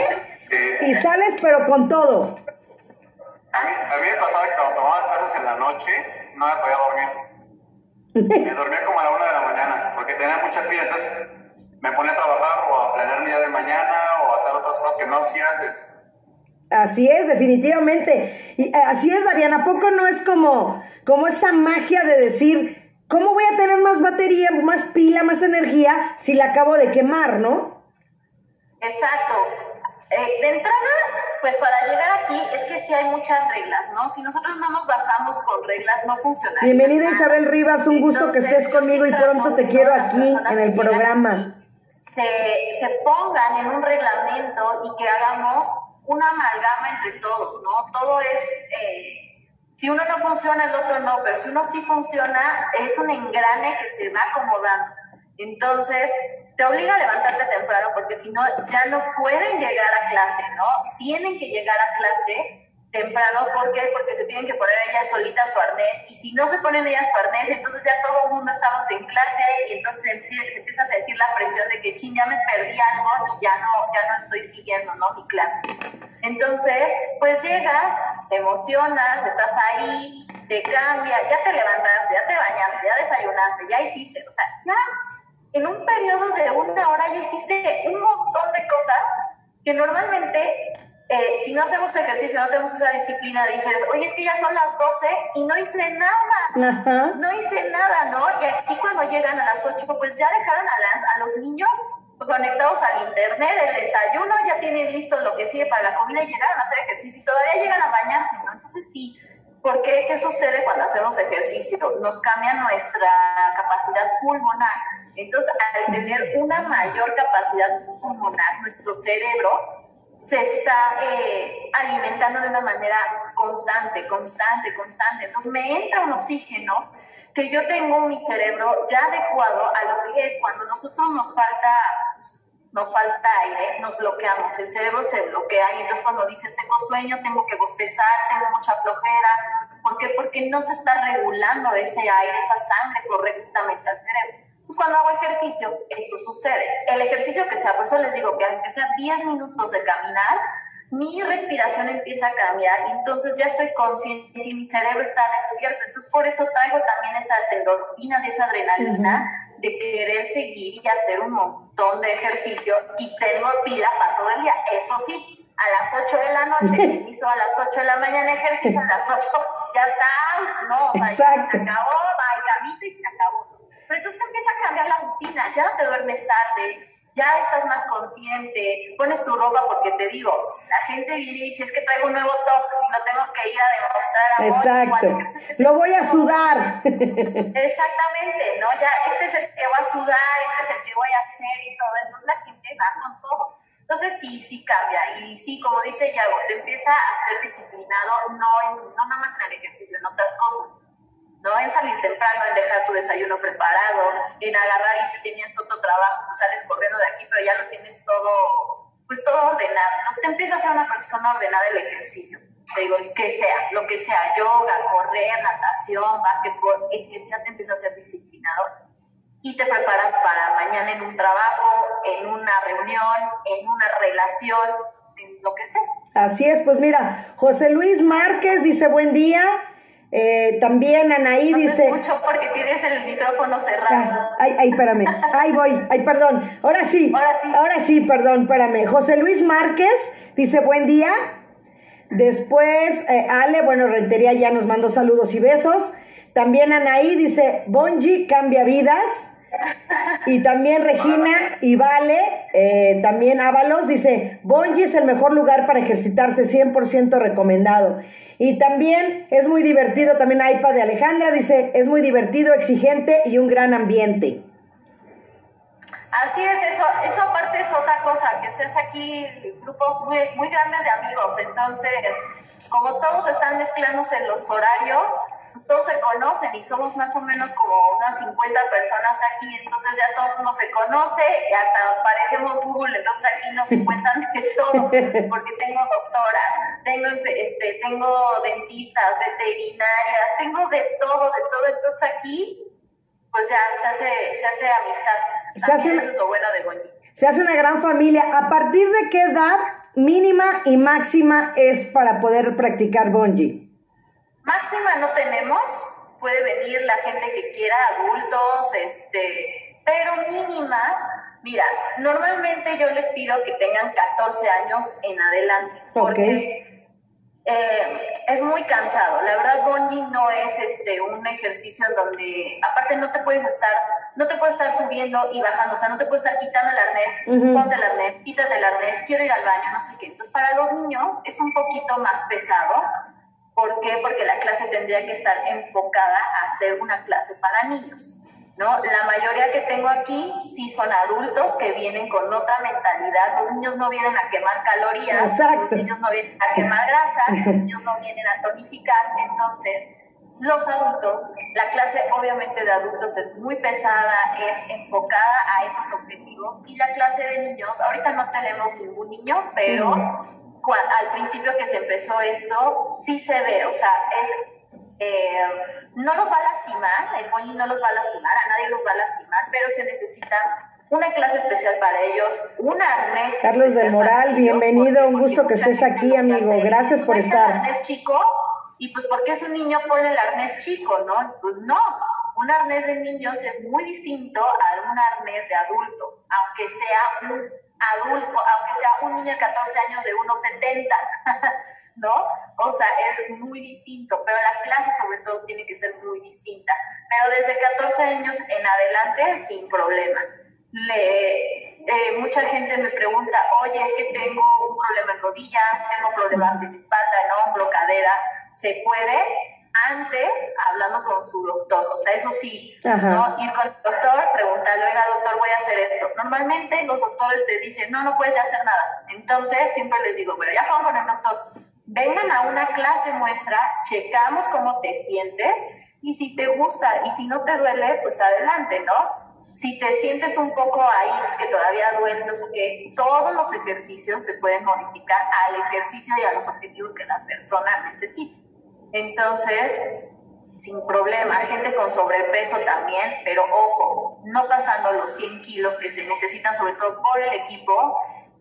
y sales pero con todo. A mí, a mí me pasaba que cuando tomaba clases en la noche, no me podía dormir. Me dormía como a la una de la mañana, porque tenía mucha pila, entonces me ponía a trabajar o a planear mi día de mañana o a hacer otras cosas que no hacía antes. Así es, definitivamente. Y eh, así es, Ariana, poco no es como, como esa magia de decir, ¿cómo voy a tener más batería, más pila, más energía si la acabo de quemar, no? Exacto. Eh, de entrada, pues para llegar aquí es que sí hay muchas reglas, ¿no? Si nosotros no nos basamos con reglas, no funciona. Bienvenida Isabel Rivas, un gusto que estés conmigo y pronto te quiero aquí en el programa se, se pongan en un reglamento y que hagamos una amalgama entre todos, ¿no? Todo es, eh, si uno no funciona, el otro no, pero si uno sí funciona, es un engrane que se va acomodando. Entonces, te obliga a levantarte temprano porque si no, ya no pueden llegar a clase, ¿no? Tienen que llegar a clase temprano. ¿Por qué? Porque se tienen que poner ellas solitas su arnés. Y si no se ponen ellas su arnés, entonces ya todo el mundo estamos en clase y entonces se, empieza a sentir la presión de que, ching, ya me perdí algo y ya no, ya no estoy siguiendo, ¿no? Mi clase. Entonces, pues llegas, te emocionas, estás ahí, te cambia, ya te levantaste, ya te bañaste, ya desayunaste, ya hiciste, o sea, ya en un periodo de una hora ya hiciste un montón de cosas que normalmente eh, si no hacemos ejercicio, no tenemos esa disciplina, dices, oye, es que ya son las 12 y no hice nada, no hice nada, ¿no? Y aquí cuando llegan a las 8, pues ya dejaron a, a los niños conectados al internet, el desayuno, ya tienen listo lo que sigue para la comida y llegaron a hacer ejercicio y todavía llegan a bañarse, ¿no? Entonces sí, ¿por qué? ¿Qué sucede cuando hacemos ejercicio? Nos cambia nuestra capacidad pulmonar. Entonces, al tener una mayor capacidad pulmonar, nuestro cerebro se está eh, alimentando de una manera constante, constante, constante. Entonces me entra un oxígeno que yo tengo mi cerebro ya adecuado a lo que es cuando nosotros nos falta nos falta aire, nos bloqueamos, el cerebro se bloquea y entonces cuando dices tengo sueño, tengo que bostezar, tengo mucha flojera, ¿por qué? Porque no se está regulando ese aire, esa sangre correctamente al cerebro. Entonces, cuando hago ejercicio, eso sucede. El ejercicio que sea, por eso les digo que aunque sea 10 minutos de caminar, mi respiración empieza a cambiar y entonces ya estoy consciente y mi cerebro está despierto. Entonces, por eso traigo también esas endorfinas y esa adrenalina de querer seguir y hacer un montón de ejercicio y tengo pila para todo el día. Eso sí, a las 8 de la noche, hizo a las 8 de la mañana ejercicio, a las 8 ya está, no, o sea, se acabó, va y se acabó. Pero entonces te empieza a cambiar la rutina, ya no te duermes tarde, ya estás más consciente, pones tu ropa porque te digo, la gente viene y dice, es que traigo un nuevo top lo tengo que ir a demostrar a Exacto. Lo voy a sudar. Exactamente, ¿no? Ya, este es el que va a sudar, este es el que voy a hacer y todo. Entonces la gente va con todo. Entonces sí, sí cambia. Y sí, como dice Yago, te empieza a ser disciplinado, no, no nada más en el ejercicio, en otras cosas ¿no? En salir temprano, en dejar tu desayuno preparado, en agarrar y si tenías otro trabajo, pues sales corriendo de aquí, pero ya lo tienes todo, pues todo ordenado. Entonces te empiezas a ser una persona ordenada el ejercicio. Te digo, el que sea, lo que sea, yoga, correr, natación, básquetbol, el que sea, te empieza a ser disciplinador y te preparan para mañana en un trabajo, en una reunión, en una relación, en lo que sea. Así es, pues mira, José Luis Márquez dice buen día, eh, también Anaí no dice. Escucho porque tienes el micrófono cerrado. Ah, ay, ay, espérame. Ahí voy. Ay, perdón. Ahora sí. Ahora sí. Ahora sí, perdón, espérame. José Luis Márquez dice buen día. Después, eh, Ale, bueno, Rentería ya nos mandó saludos y besos. También Anaí dice, Bonji cambia vidas. Y también Regina y Vale, eh, también Ábalos, dice, Bonji es el mejor lugar para ejercitarse, 100% recomendado. Y también es muy divertido, también iPad de Alejandra, dice, es muy divertido, exigente y un gran ambiente. Así es, eso, eso aparte es otra cosa, que seas aquí grupos muy, muy grandes de amigos, entonces, como todos están mezclándose los horarios, pues todos se conocen y somos más o menos como unas 50 personas aquí, entonces ya todo el mundo se conoce y hasta parecemos Google, entonces aquí nos cuentan de todo, porque tengo doctoras, tengo, este, tengo dentistas, veterinarias, tengo de todo, de todo, entonces aquí pues ya se hace, se hace amistad. Se hace eso es lo bueno de Bonnie. Se hace una gran familia. ¿A partir de qué edad mínima y máxima es para poder practicar bungee? Máxima no tenemos, puede venir la gente que quiera, adultos, este, pero mínima, mira, normalmente yo les pido que tengan 14 años en adelante, porque eh, es muy cansado. La verdad, bungee no es este un ejercicio donde, aparte no te puedes estar, no te puedes estar subiendo y bajando, o sea, no te puedes estar quitando el arnés, ponte el arnés, quítate el arnés, quiero ir al baño, no sé qué. Entonces, para los niños es un poquito más pesado ¿Por qué? Porque la clase tendría que estar enfocada a ser una clase para niños, ¿no? La mayoría que tengo aquí sí son adultos que vienen con otra mentalidad. Los niños no vienen a quemar calorías, los niños no vienen a quemar grasa, los niños no vienen a tonificar. Entonces, los adultos, la clase obviamente de adultos es muy pesada, es enfocada a esos objetivos y la clase de niños, ahorita no tenemos ningún niño, pero al principio que se empezó esto, sí se ve, o sea, es eh, no los va a lastimar, el moñi no los va a lastimar, a nadie los va a lastimar, pero se necesita una clase especial para ellos, un arnés. Carlos del Moral, bienvenido, un gusto que estés aquí, amigo, gracias por estar. El arnés chico, y pues porque es un niño pone el arnés chico, ¿no? Pues no, un arnés de niños es muy distinto a un arnés de adulto, aunque sea un adulto, aunque sea un niño de 14 años de 1,70. ¿no? O sea, es muy distinto, pero la clase sobre todo tiene que ser muy distinta. Pero desde 14 años en adelante, sin problema. Le, eh, mucha gente me pregunta, oye, es que tengo un problema en rodilla, tengo problemas en espalda, en hombro, cadera, ¿se puede? Antes, hablando con su doctor, o sea, eso sí, ¿no? Ir con el doctor, preguntarle, oiga, doctor, voy a hacer esto. Normalmente los doctores te dicen, no, no puedes hacer nada. Entonces, siempre les digo, pero ya vamos con el doctor vengan a una clase muestra, checamos cómo te sientes y si te gusta y si no te duele, pues adelante, ¿no? Si te sientes un poco ahí, que todavía duele, no sé qué, todos los ejercicios se pueden modificar al ejercicio y a los objetivos que la persona necesite. Entonces, sin problema, gente con sobrepeso también, pero ojo, no pasando los 100 kilos que se necesitan, sobre todo por el equipo,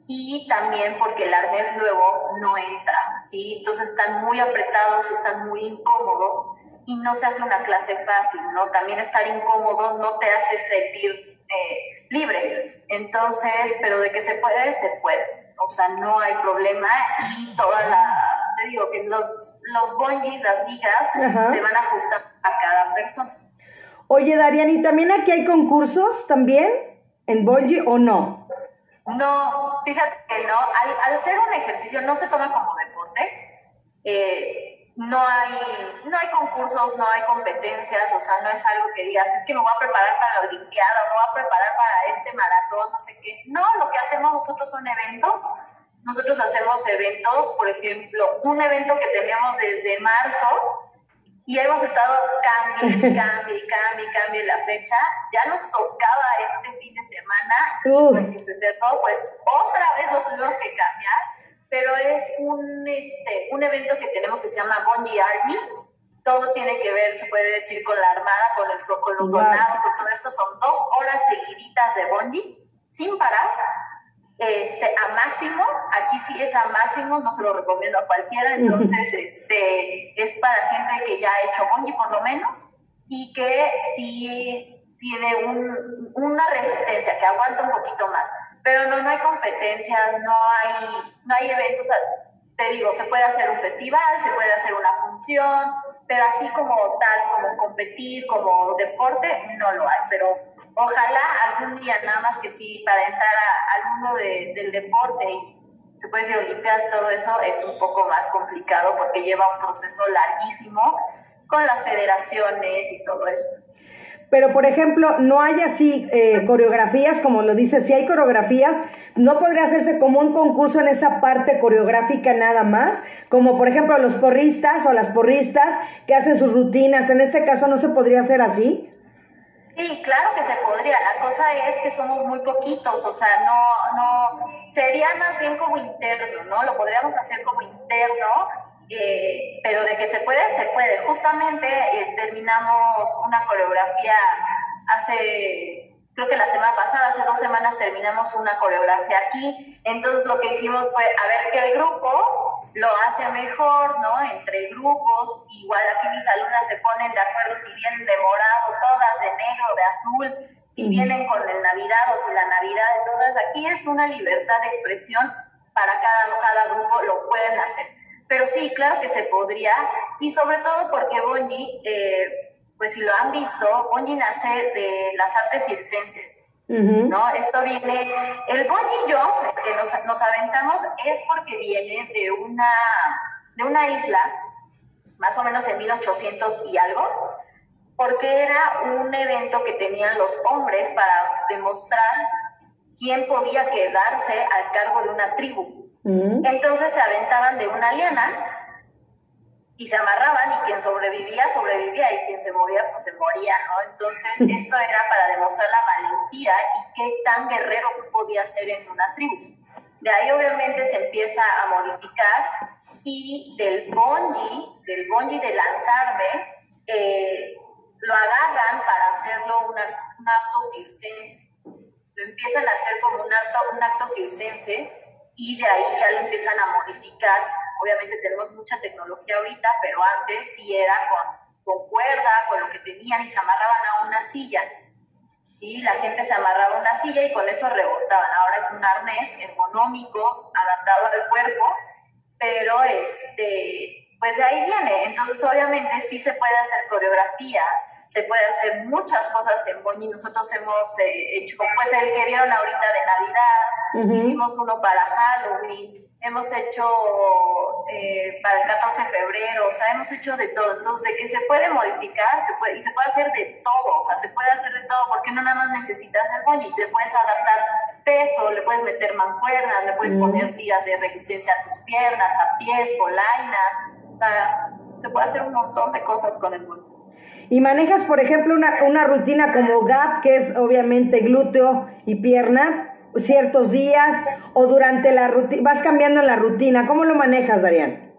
y también porque el arnés luego no entra, ¿sí? Entonces están muy apretados, están muy incómodos y no se hace una clase fácil, ¿no? También estar incómodo no te hace sentir eh, libre. Entonces, pero de que se puede, se puede. O sea, no hay problema y todas las, te digo que los, los bonjis, las ligas, se van a ajustar a cada persona. Oye, Darian, ¿y también aquí hay concursos también en bungee o no? No, fíjate que no. Al, al ser un ejercicio no se toma como deporte. Eh, no hay, no hay concursos, no hay competencias, o sea, no es algo que digas, es que me voy a preparar para la Olimpiada, me voy a preparar para este maratón, no sé qué. No, lo que hacemos nosotros son eventos. Nosotros hacemos eventos, por ejemplo, un evento que tenemos desde marzo, y hemos estado cambie cambie cambie cambie la fecha. Ya nos tocaba este fin de semana y porque se cerró, pues otra vez lo tuvimos que cambiar. Pero es un, este, un evento que tenemos que se llama Bungie Army. Todo tiene que ver, se puede decir, con la armada, con, el, con los soldados, con todo esto. Son dos horas seguiditas de Bungie, sin parar este, a máximo, aquí sí es a máximo, no se lo recomiendo a cualquiera, entonces este, es para gente que ya ha hecho bungee por lo menos y que sí tiene un, una resistencia, que aguanta un poquito más. Pero no, no hay competencias, no hay, no hay eventos, te digo, se puede hacer un festival, se puede hacer una función, pero así como tal, como competir, como deporte, no lo hay, pero ojalá algún día nada más que sí, para entrar al mundo del deporte y se puede decir olimpiadas, todo eso es un poco más complicado porque lleva un proceso larguísimo con las federaciones y todo esto. Pero, por ejemplo, no hay así eh, coreografías, como lo dice, si hay coreografías, no podría hacerse como un concurso en esa parte coreográfica nada más, como por ejemplo los porristas o las porristas que hacen sus rutinas, en este caso no se podría hacer así. Sí, claro que se podría. La cosa es que somos muy poquitos, o sea, no, no, sería más bien como interno, ¿no? Lo podríamos hacer como interno, eh, pero de que se puede, se puede. Justamente eh, terminamos una coreografía hace, creo que la semana pasada, hace dos semanas terminamos una coreografía aquí. Entonces lo que hicimos fue a ver el grupo lo hace mejor, ¿no? Entre grupos, igual aquí mis alumnas se ponen de acuerdo si vienen de morado, todas de negro, de azul, si vienen con el Navidad o si la Navidad, todas, aquí es una libertad de expresión para cada, cada grupo, lo pueden hacer. Pero sí, claro que se podría, y sobre todo porque Bonji, eh, pues si lo han visto, Bonji nace de las artes circenses. ¿no? Esto viene, el bungee jump que nos, nos, aventamos es porque viene de una, de una isla, más o menos en 1800 y algo, porque era un evento que tenían los hombres para demostrar quién podía quedarse al cargo de una tribu. Mm. Entonces se aventaban de una liana y se amarraban y quien sobrevivía, sobrevivía y quien se moría, pues se moría, ¿no? Entonces esto era para demostrar la valentía y qué tan guerrero podía ser en una tribu. De ahí obviamente se empieza a modificar y del bonji, del bonji de lanzarme, eh, lo agarran para hacerlo un acto circense. Lo empiezan a hacer como un acto, un acto circense y de ahí ya lo empiezan a modificar. Obviamente tenemos mucha tecnología ahorita, pero antes sí era con, con cuerda, con lo que tenían y se amarraban a una silla. Sí, la gente se amarraba a una silla y con eso rebotaban. Ahora es un arnés ergonómico, adaptado al cuerpo, pero este, pues de ahí viene. Entonces, obviamente, sí se puede hacer coreografías, se puede hacer muchas cosas en Boñi. Nosotros hemos eh, hecho, pues el que vieron ahorita de Navidad, hicimos uno para Halloween, hemos hecho eh, para el 14 de febrero, o sea, hemos hecho de todo. Entonces, de que se puede modificar, se puede, y se puede hacer de todo, o sea, se puede hacer de todo, porque no nada más necesitas el Boñi, le puedes adaptar peso, le puedes meter mancuernas, le puedes poner ligas de resistencia a tus piernas, a pies, polainas, o sea, se puede hacer un montón de cosas con el Boñi. Y manejas, por ejemplo, una, una rutina como GAP, que es obviamente glúteo y pierna, ciertos días, o durante la rutina, vas cambiando la rutina. ¿Cómo lo manejas, Darian?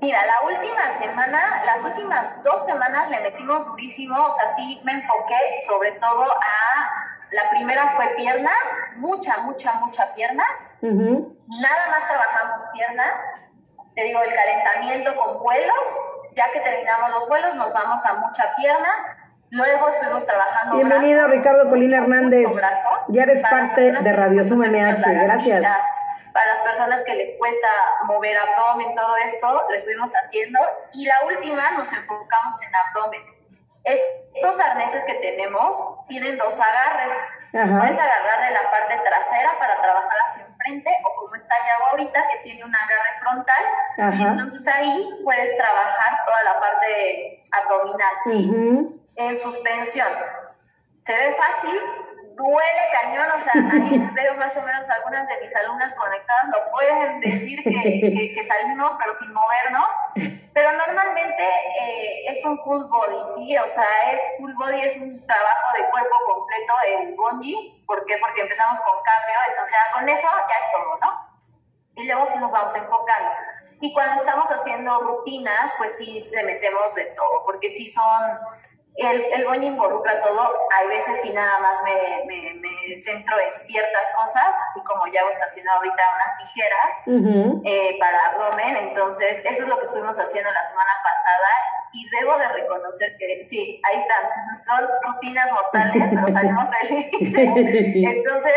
Mira, la última semana, las últimas dos semanas le metimos durísimo, o sea, sí me enfoqué sobre todo a, la primera fue pierna, mucha, mucha, mucha pierna, nada más trabajamos pierna, te digo, el calentamiento con vuelos, ya que terminamos los vuelos nos vamos a mucha pierna, luego estuvimos trabajando Bienvenido, brazo, Ricardo Colina Hernández. brazo. Ya eres parte de Radio Sum MH, gracias. Para las personas que les cuesta mover abdomen, todo esto, lo estuvimos haciendo. Y la última nos enfocamos en abdomen. Es- estos arneses que tenemos tienen dos agarres. Ajá. Puedes agarrar de la parte trasera para trabajar hacia enfrente o como está Yago ahorita que tiene un agarre frontal. Ajá. Y entonces ahí puedes trabajar toda la parte abdominal, ¿sí? En suspensión. Se ve fácil, duele cañón, o sea, ahí veo más o menos algunas de mis alumnas conectadas, lo pueden decir que, que- que salimos pero sin movernos, pero normalmente eh, es un full body, ¿sí? O sea, es full body, es un trabajo de cuerpo completo el bonji, ¿por qué? Porque empezamos con cardio, entonces ya con eso ya es todo, ¿no? y luego sí nos vamos enfocando. Y cuando estamos haciendo rutinas, pues sí le metemos de todo, porque sí son, el, el involucra todo, hay veces sí nada más me, me, me centro en ciertas cosas, así como ya está haciendo ahorita unas tijeras eh, para abdomen, entonces eso es lo que estuvimos haciendo la semana pasada. Y debo de reconocer que sí, ahí están, son rutinas mortales, pero salimos felices. Entonces,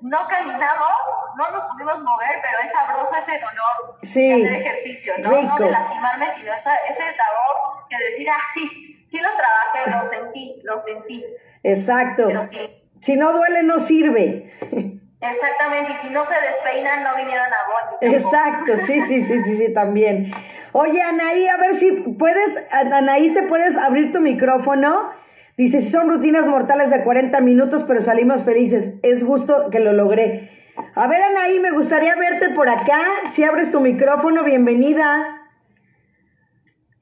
no caminamos, no nos pudimos mover, pero es sabroso ese dolor Sí, de hacer ejercicio, ¿no? No de lastimarme, sino esa, ese sabor que decir, ah, sí, sí lo trabajé, lo sentí, lo sentí. Exacto. Sí, Si no duele, no sirve. exactamente, y si no se despeinan, no vinieron a Bonnie. Exacto, sí, sí, sí, sí, sí, también. Oye, Anaí, a ver si puedes, Anaí, te puedes abrir tu micrófono. Dice, si son rutinas mortales de 40 minutos, pero salimos felices. Es justo que lo logré. A ver, Anaí, me gustaría verte por acá. Si abres tu micrófono, bienvenida.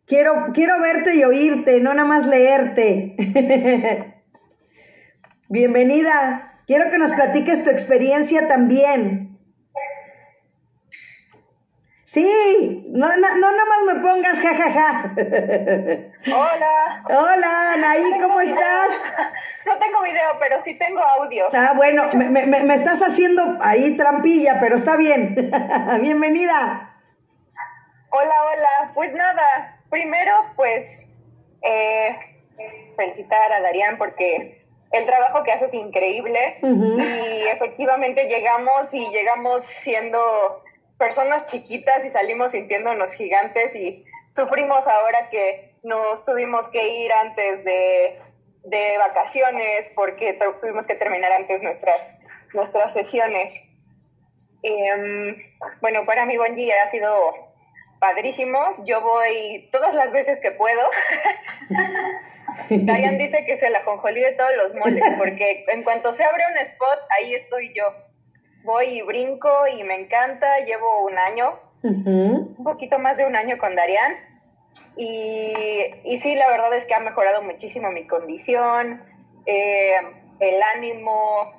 Quiero, quiero verte y oírte, no nada más leerte. bienvenida. Quiero que nos platiques tu experiencia también. Sí, no, no, no nada más me pongas jajaja. Hola. Hola, Anaí, ¿cómo estás? No tengo video, pero sí tengo audio. Ah, bueno, me- me- me estás haciendo ahí trampilla, pero está bien. Bienvenida. Hola, hola. Pues nada, primero pues eh, felicitar a Darían porque el trabajo que hace es increíble y efectivamente llegamos y llegamos siendo personas chiquitas y salimos sintiéndonos gigantes y sufrimos ahora que nos tuvimos que ir antes de, de vacaciones porque tu- tuvimos que terminar antes nuestras, nuestras sesiones. Em, bueno, para mí Bonji ha sido padrísimo. Yo voy todas las veces que puedo. Dayan dice que es el ajonjolí de todos los moles, porque en cuanto se abre un spot, ahí estoy yo. Voy y brinco y me encanta, llevo un año, un poquito más de un año con Darian. Y, y sí, la verdad es que ha mejorado muchísimo mi condición, eh, el ánimo,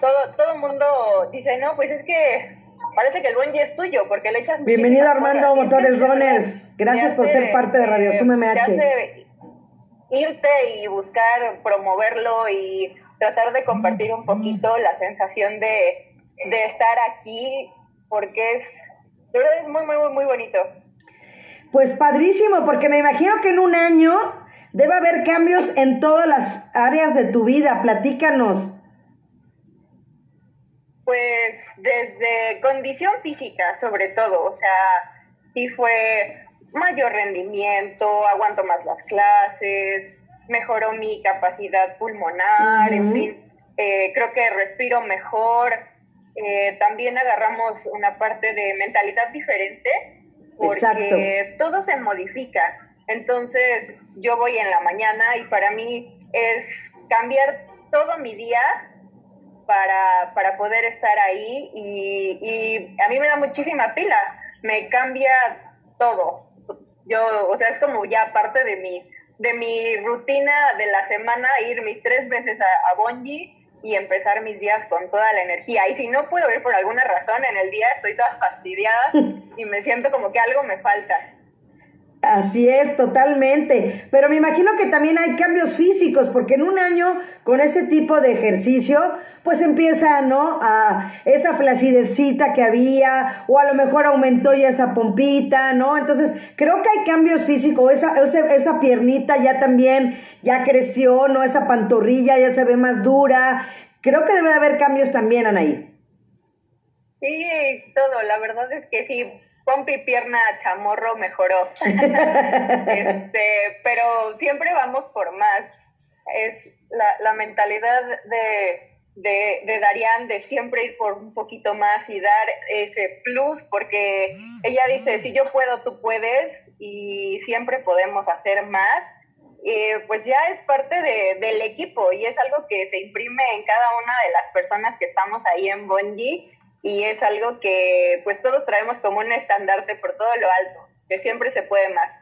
todo, todo el mundo dice, no, pues es que parece que el buen es tuyo, porque le echas Bienvenido Armando Motores Rones, gracias por ser parte de Radio Sum MH. Irte y buscar promoverlo y tratar de compartir un poquito la sensación de, de estar aquí, porque es, de verdad es muy, muy, muy, muy bonito. Pues padrísimo, porque me imagino que en un año debe haber cambios en todas las áreas de tu vida. Platícanos. Pues desde condición física, sobre todo, o sea, sí fue mayor rendimiento, aguanto más las clases, mejoró mi capacidad pulmonar, en fin, eh, creo que respiro mejor. Eh, también agarramos una parte de mentalidad diferente, porque todo se modifica. Entonces, yo voy en la mañana y para mí es cambiar todo mi día para, para poder estar ahí y, y a mí me da muchísima pila, me cambia todo. Yo, o sea, es como ya parte de mi, de mi rutina de la semana ir mis tres veces a, a Bonji y empezar mis días con toda la energía. Y si no puedo ir por alguna razón en el día, estoy toda fastidiada y me siento como que algo me falta. Así es, totalmente. Pero me imagino que también hay cambios físicos, porque en un año con ese tipo de ejercicio, pues empieza, ¿no? A esa flacidecita que había, o a lo mejor aumentó ya esa pompita, ¿no? Entonces, creo que hay cambios físicos. Esa, esa, esa piernita ya también, ya creció, ¿no? Esa pantorrilla ya se ve más dura. Creo que debe haber cambios también, Anaí. Sí, todo. La verdad es que sí pompi, pierna, chamorro mejoró. este, pero siempre vamos por más. Es la, la mentalidad de, de, de Darian de siempre ir por un poquito más y dar ese plus, porque ella dice, si yo puedo, tú puedes, y siempre podemos hacer más. Eh, pues ya es parte de, del equipo y es algo que se imprime en cada una de las personas que estamos ahí en Bonji y es algo que pues todos traemos como un estandarte por todo lo alto, que siempre se puede más.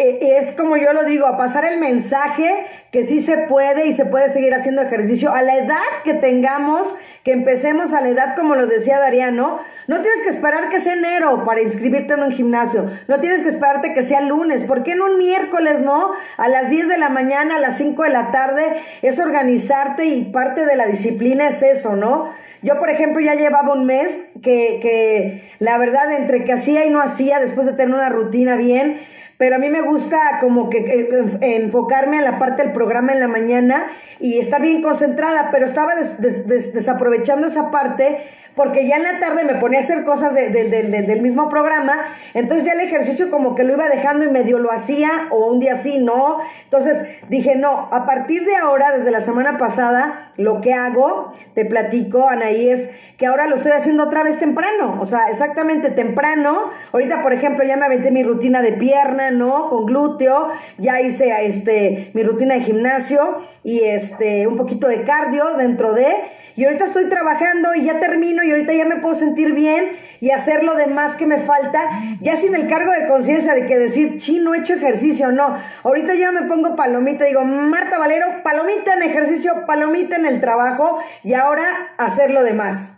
Eh, es como yo lo digo, a pasar el mensaje que sí se puede y se puede seguir haciendo ejercicio a la edad que tengamos, que empecemos a la edad como lo decía Dariano, no tienes que esperar que sea enero para inscribirte en un gimnasio, no tienes que esperarte que sea lunes, ¿por qué no un miércoles, no? A las 10 de la mañana, a las 5 de la tarde, es organizarte y parte de la disciplina es eso, ¿no? Yo, por ejemplo, ya llevaba un mes que, que la verdad, entre que hacía y no hacía, después de tener una rutina bien, pero a mí me gusta como que enfocarme en la parte del programa en la mañana y está bien concentrada, pero estaba desaprovechando esa parte porque ya en la tarde me ponía a hacer cosas del mismo programa, entonces ya el ejercicio como que lo iba dejando y medio lo hacía, o un día sí, no. Entonces dije, no, a partir de ahora, desde la semana pasada, lo que hago, te platico, Anaí, es que ahora lo estoy haciendo otra vez temprano, o sea, exactamente temprano. Ahorita, por ejemplo, ya me aventé mi rutina de pierna, ¿no? Con glúteo, ya hice este, mi rutina de gimnasio y este, un poquito de cardio dentro de y ahorita estoy trabajando y ya termino y ahorita ya me puedo sentir bien y hacer lo demás que me falta, ya sin el cargo de conciencia de que decir, chino, he hecho ejercicio, no. Ahorita ya me pongo palomita, digo, Marta Valero, palomita en ejercicio, palomita en el trabajo y ahora hacer lo demás.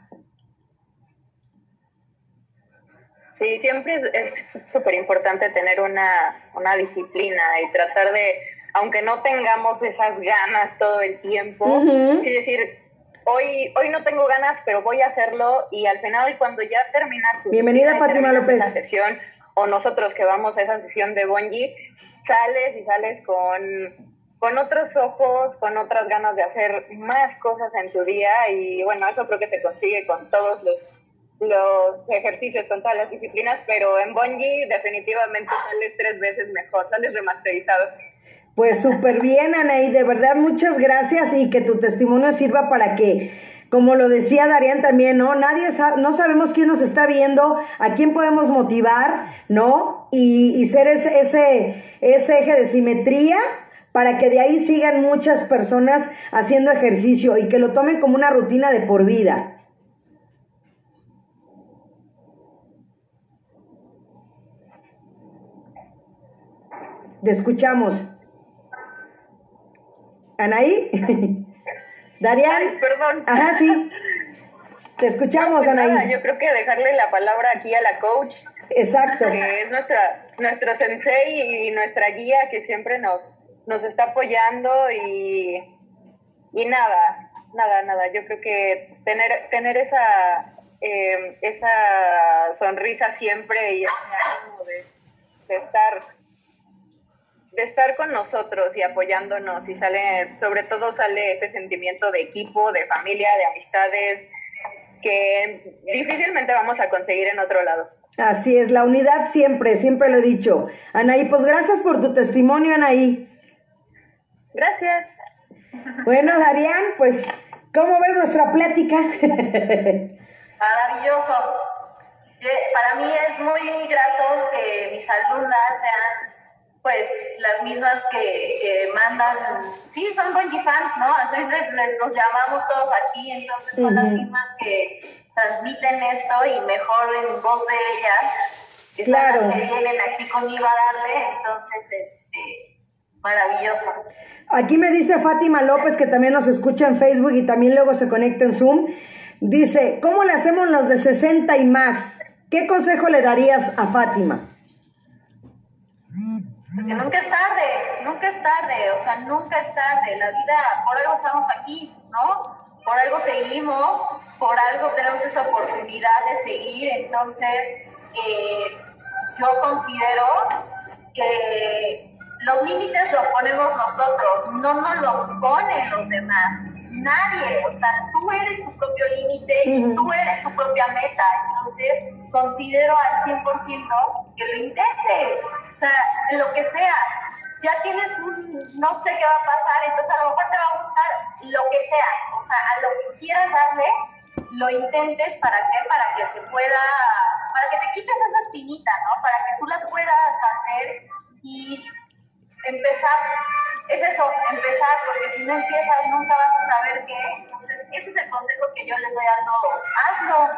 Sí, siempre es súper importante tener una, una disciplina y tratar de, aunque no tengamos esas ganas todo el tiempo, sí decir, hoy, hoy no tengo ganas, pero voy a hacerlo y al final cuando ya terminas Bienvenida Fátima López. sesión o nosotros que vamos a esa sesión de Bonji, sales y sales con, con otros ojos, con otras ganas de hacer más cosas en tu día y bueno, eso creo que se consigue con todos los los ejercicios con todas las disciplinas, pero en Bonji definitivamente sales tres veces mejor, sales remasterizado. Pues súper bien, Anaí, de verdad muchas gracias y que tu testimonio sirva para que, como lo decía Darían también, ¿no? Nadie sabe, no sabemos quién nos está viendo, a quién podemos motivar, ¿no? Y, y ser ese, ese, ese eje de simetría para que de ahí sigan muchas personas haciendo ejercicio y que lo tomen como una rutina de por vida. Te escuchamos. Anaí. Darian. Ay, perdón. Ajá, sí. Te escuchamos, Nada, Anaí. yo creo que dejarle la palabra aquí a la coach, Exacto. que es nuestra, nuestro sensei y nuestra guía que siempre nos, nos está apoyando y, y nada, nada, nada. Yo creo que tener, tener esa, eh, esa sonrisa siempre y ese ánimo de, de estar de estar con nosotros y apoyándonos y sale, sobre todo sale ese sentimiento de equipo, de familia, de amistades, que difícilmente vamos a conseguir en otro lado. Así es, la unidad siempre, siempre lo he dicho. Anaí, pues gracias por tu testimonio, Anaí. Gracias. Bueno, Darian, pues, ¿cómo ves nuestra plática? Maravilloso. Ye- Para mí es muy grato que mis alumnas sean pues las mismas que, que mandan, sí, son Bungie fans, ¿no? Así los llamamos todos aquí, entonces son las mismas que transmiten esto y mejor en voz de ellas, que Claro. son las que vienen aquí conmigo a darle, entonces, este, maravilloso. Aquí me dice Fátima López, que también nos escucha en Facebook y también luego se conecta en Zoom. Dice, ¿cómo le hacemos los de 60 y más? ¿Qué consejo le darías a Fátima? Porque nunca es tarde, nunca es tarde, o sea, nunca es tarde. La vida, por algo estamos aquí, ¿no? Por algo seguimos, por algo tenemos esa oportunidad de seguir. Entonces, eh, yo considero que los límites los ponemos nosotros, no nos los ponen los demás. Nadie, o sea, tú eres tu propio límite y tú eres tu propia meta. Entonces, considero al 100% que lo intente. O sea, lo que sea. Ya tienes un, no sé qué va a pasar, entonces a lo mejor te va a gustar lo que sea. O sea, a lo que quieras darle, lo intentes para qué, para que se pueda, para que te quites esa espinita, ¿no? Para que tú la puedas hacer y empezar, es eso, empezar, porque si no empiezas nunca vas a saber qué. Entonces, ese es el consejo que yo les doy a todos. Hazlo.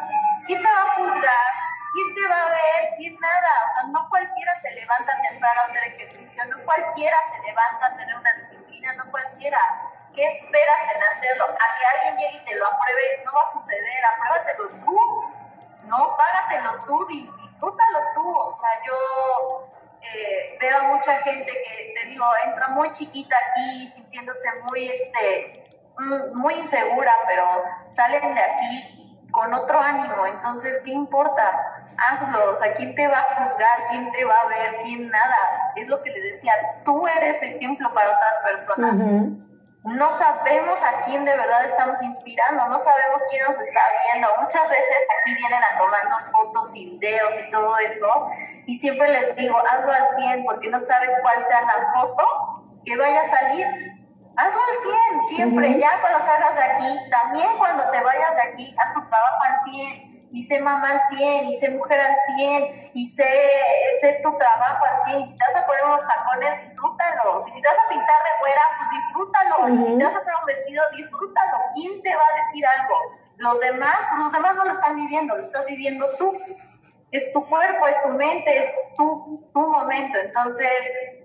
¿Quién te va a juzgar? ¿Quién te va a ver? ¿Quién nada? O sea, no cualquiera se levanta temprano a hacer ejercicio, no cualquiera se levanta a tener una disciplina, no cualquiera. ¿Qué esperas en hacerlo? A que alguien llegue y te lo apruebe, no va a suceder, apruébatelo tú. No, págatelo tú, dis- disfrútalo tú. O sea, yo eh, veo a mucha gente que, te digo, entra muy chiquita aquí, sintiéndose muy, este, mm, muy insegura, pero salen de aquí con otro ánimo. Entonces, ¿qué importa? Hazlo. O sea, ¿quién te va a juzgar? ¿Quién te va a ver? ¿Quién nada? Es lo que les decía. Tú eres ejemplo para otras personas no sabemos a quién de verdad estamos inspirando, no sabemos quién nos está viendo. Muchas veces aquí vienen a tomarnos fotos y videos y todo eso, y siempre les digo, hazlo al 100 porque no sabes cuál sea la foto que vaya a salir. Hazlo al 100, siempre, Ujú. ya cuando salgas de aquí, también cuando te vayas de aquí, haz tu trabajo al 100. Y sé mamá al 100, y sé mujer al 100, y sé, sé tu trabajo al 100. Y si te vas a poner unos tacones, disfrútalo. Y si te vas a pintar de fuera, pues disfrútalo. Y si te vas a poner un vestido, disfrútalo. ¿Quién te va a decir algo? Los demás, pues los demás no lo están viviendo, lo estás viviendo tú. Es tu cuerpo, es tu mente, es tu, tu momento. Entonces,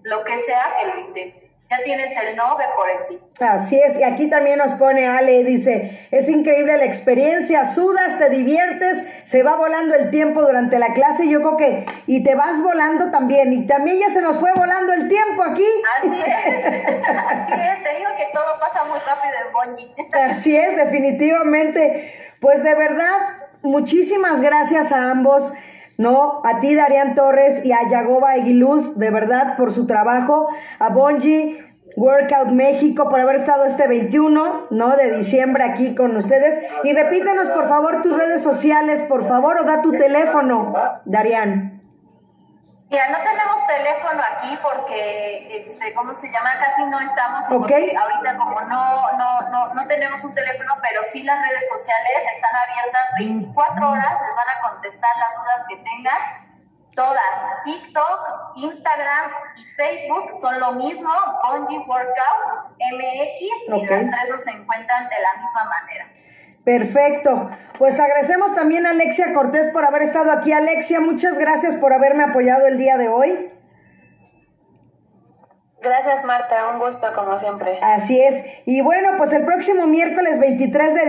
lo que sea, que lo intente. Ya tienes el no, ve por sí. Así es, y aquí también nos pone Ale, dice, es increíble la experiencia, sudas, te diviertes, se va volando el tiempo durante la clase, yo creo que, y te vas volando también, y también ya se nos fue volando el tiempo aquí. Así es, así es. Te digo que todo pasa muy rápido en Bonji. Así es, definitivamente. Pues de verdad, muchísimas gracias a ambos, ¿no? A ti, Darian Torres, y a Yagoba Aguiluz, de verdad, por su trabajo. A Bonji Workout México, por haber estado este 21, ¿no? De diciembre aquí con ustedes. Y repítenos, por favor, tus redes sociales, por favor, o da tu teléfono, Darian. Mira, no tenemos teléfono aquí porque, este, ¿cómo se llama? Casi no estamos. Ok. porque Ahorita como no, no, no, no tenemos un teléfono, pero sí las redes sociales están abiertas 24 horas, les van a contestar las dudas que tengan. Todas, TikTok, Instagram y Facebook son lo mismo, Bonji Workout MX, y las tres se encuentran de la misma manera. Perfecto. Pues agradecemos también a Alexia Cortés por haber estado aquí. Alexia, muchas gracias por haberme apoyado el día de hoy. Gracias, Marta. Un gusto, como siempre. Así es. Y bueno, pues el próximo miércoles 23 de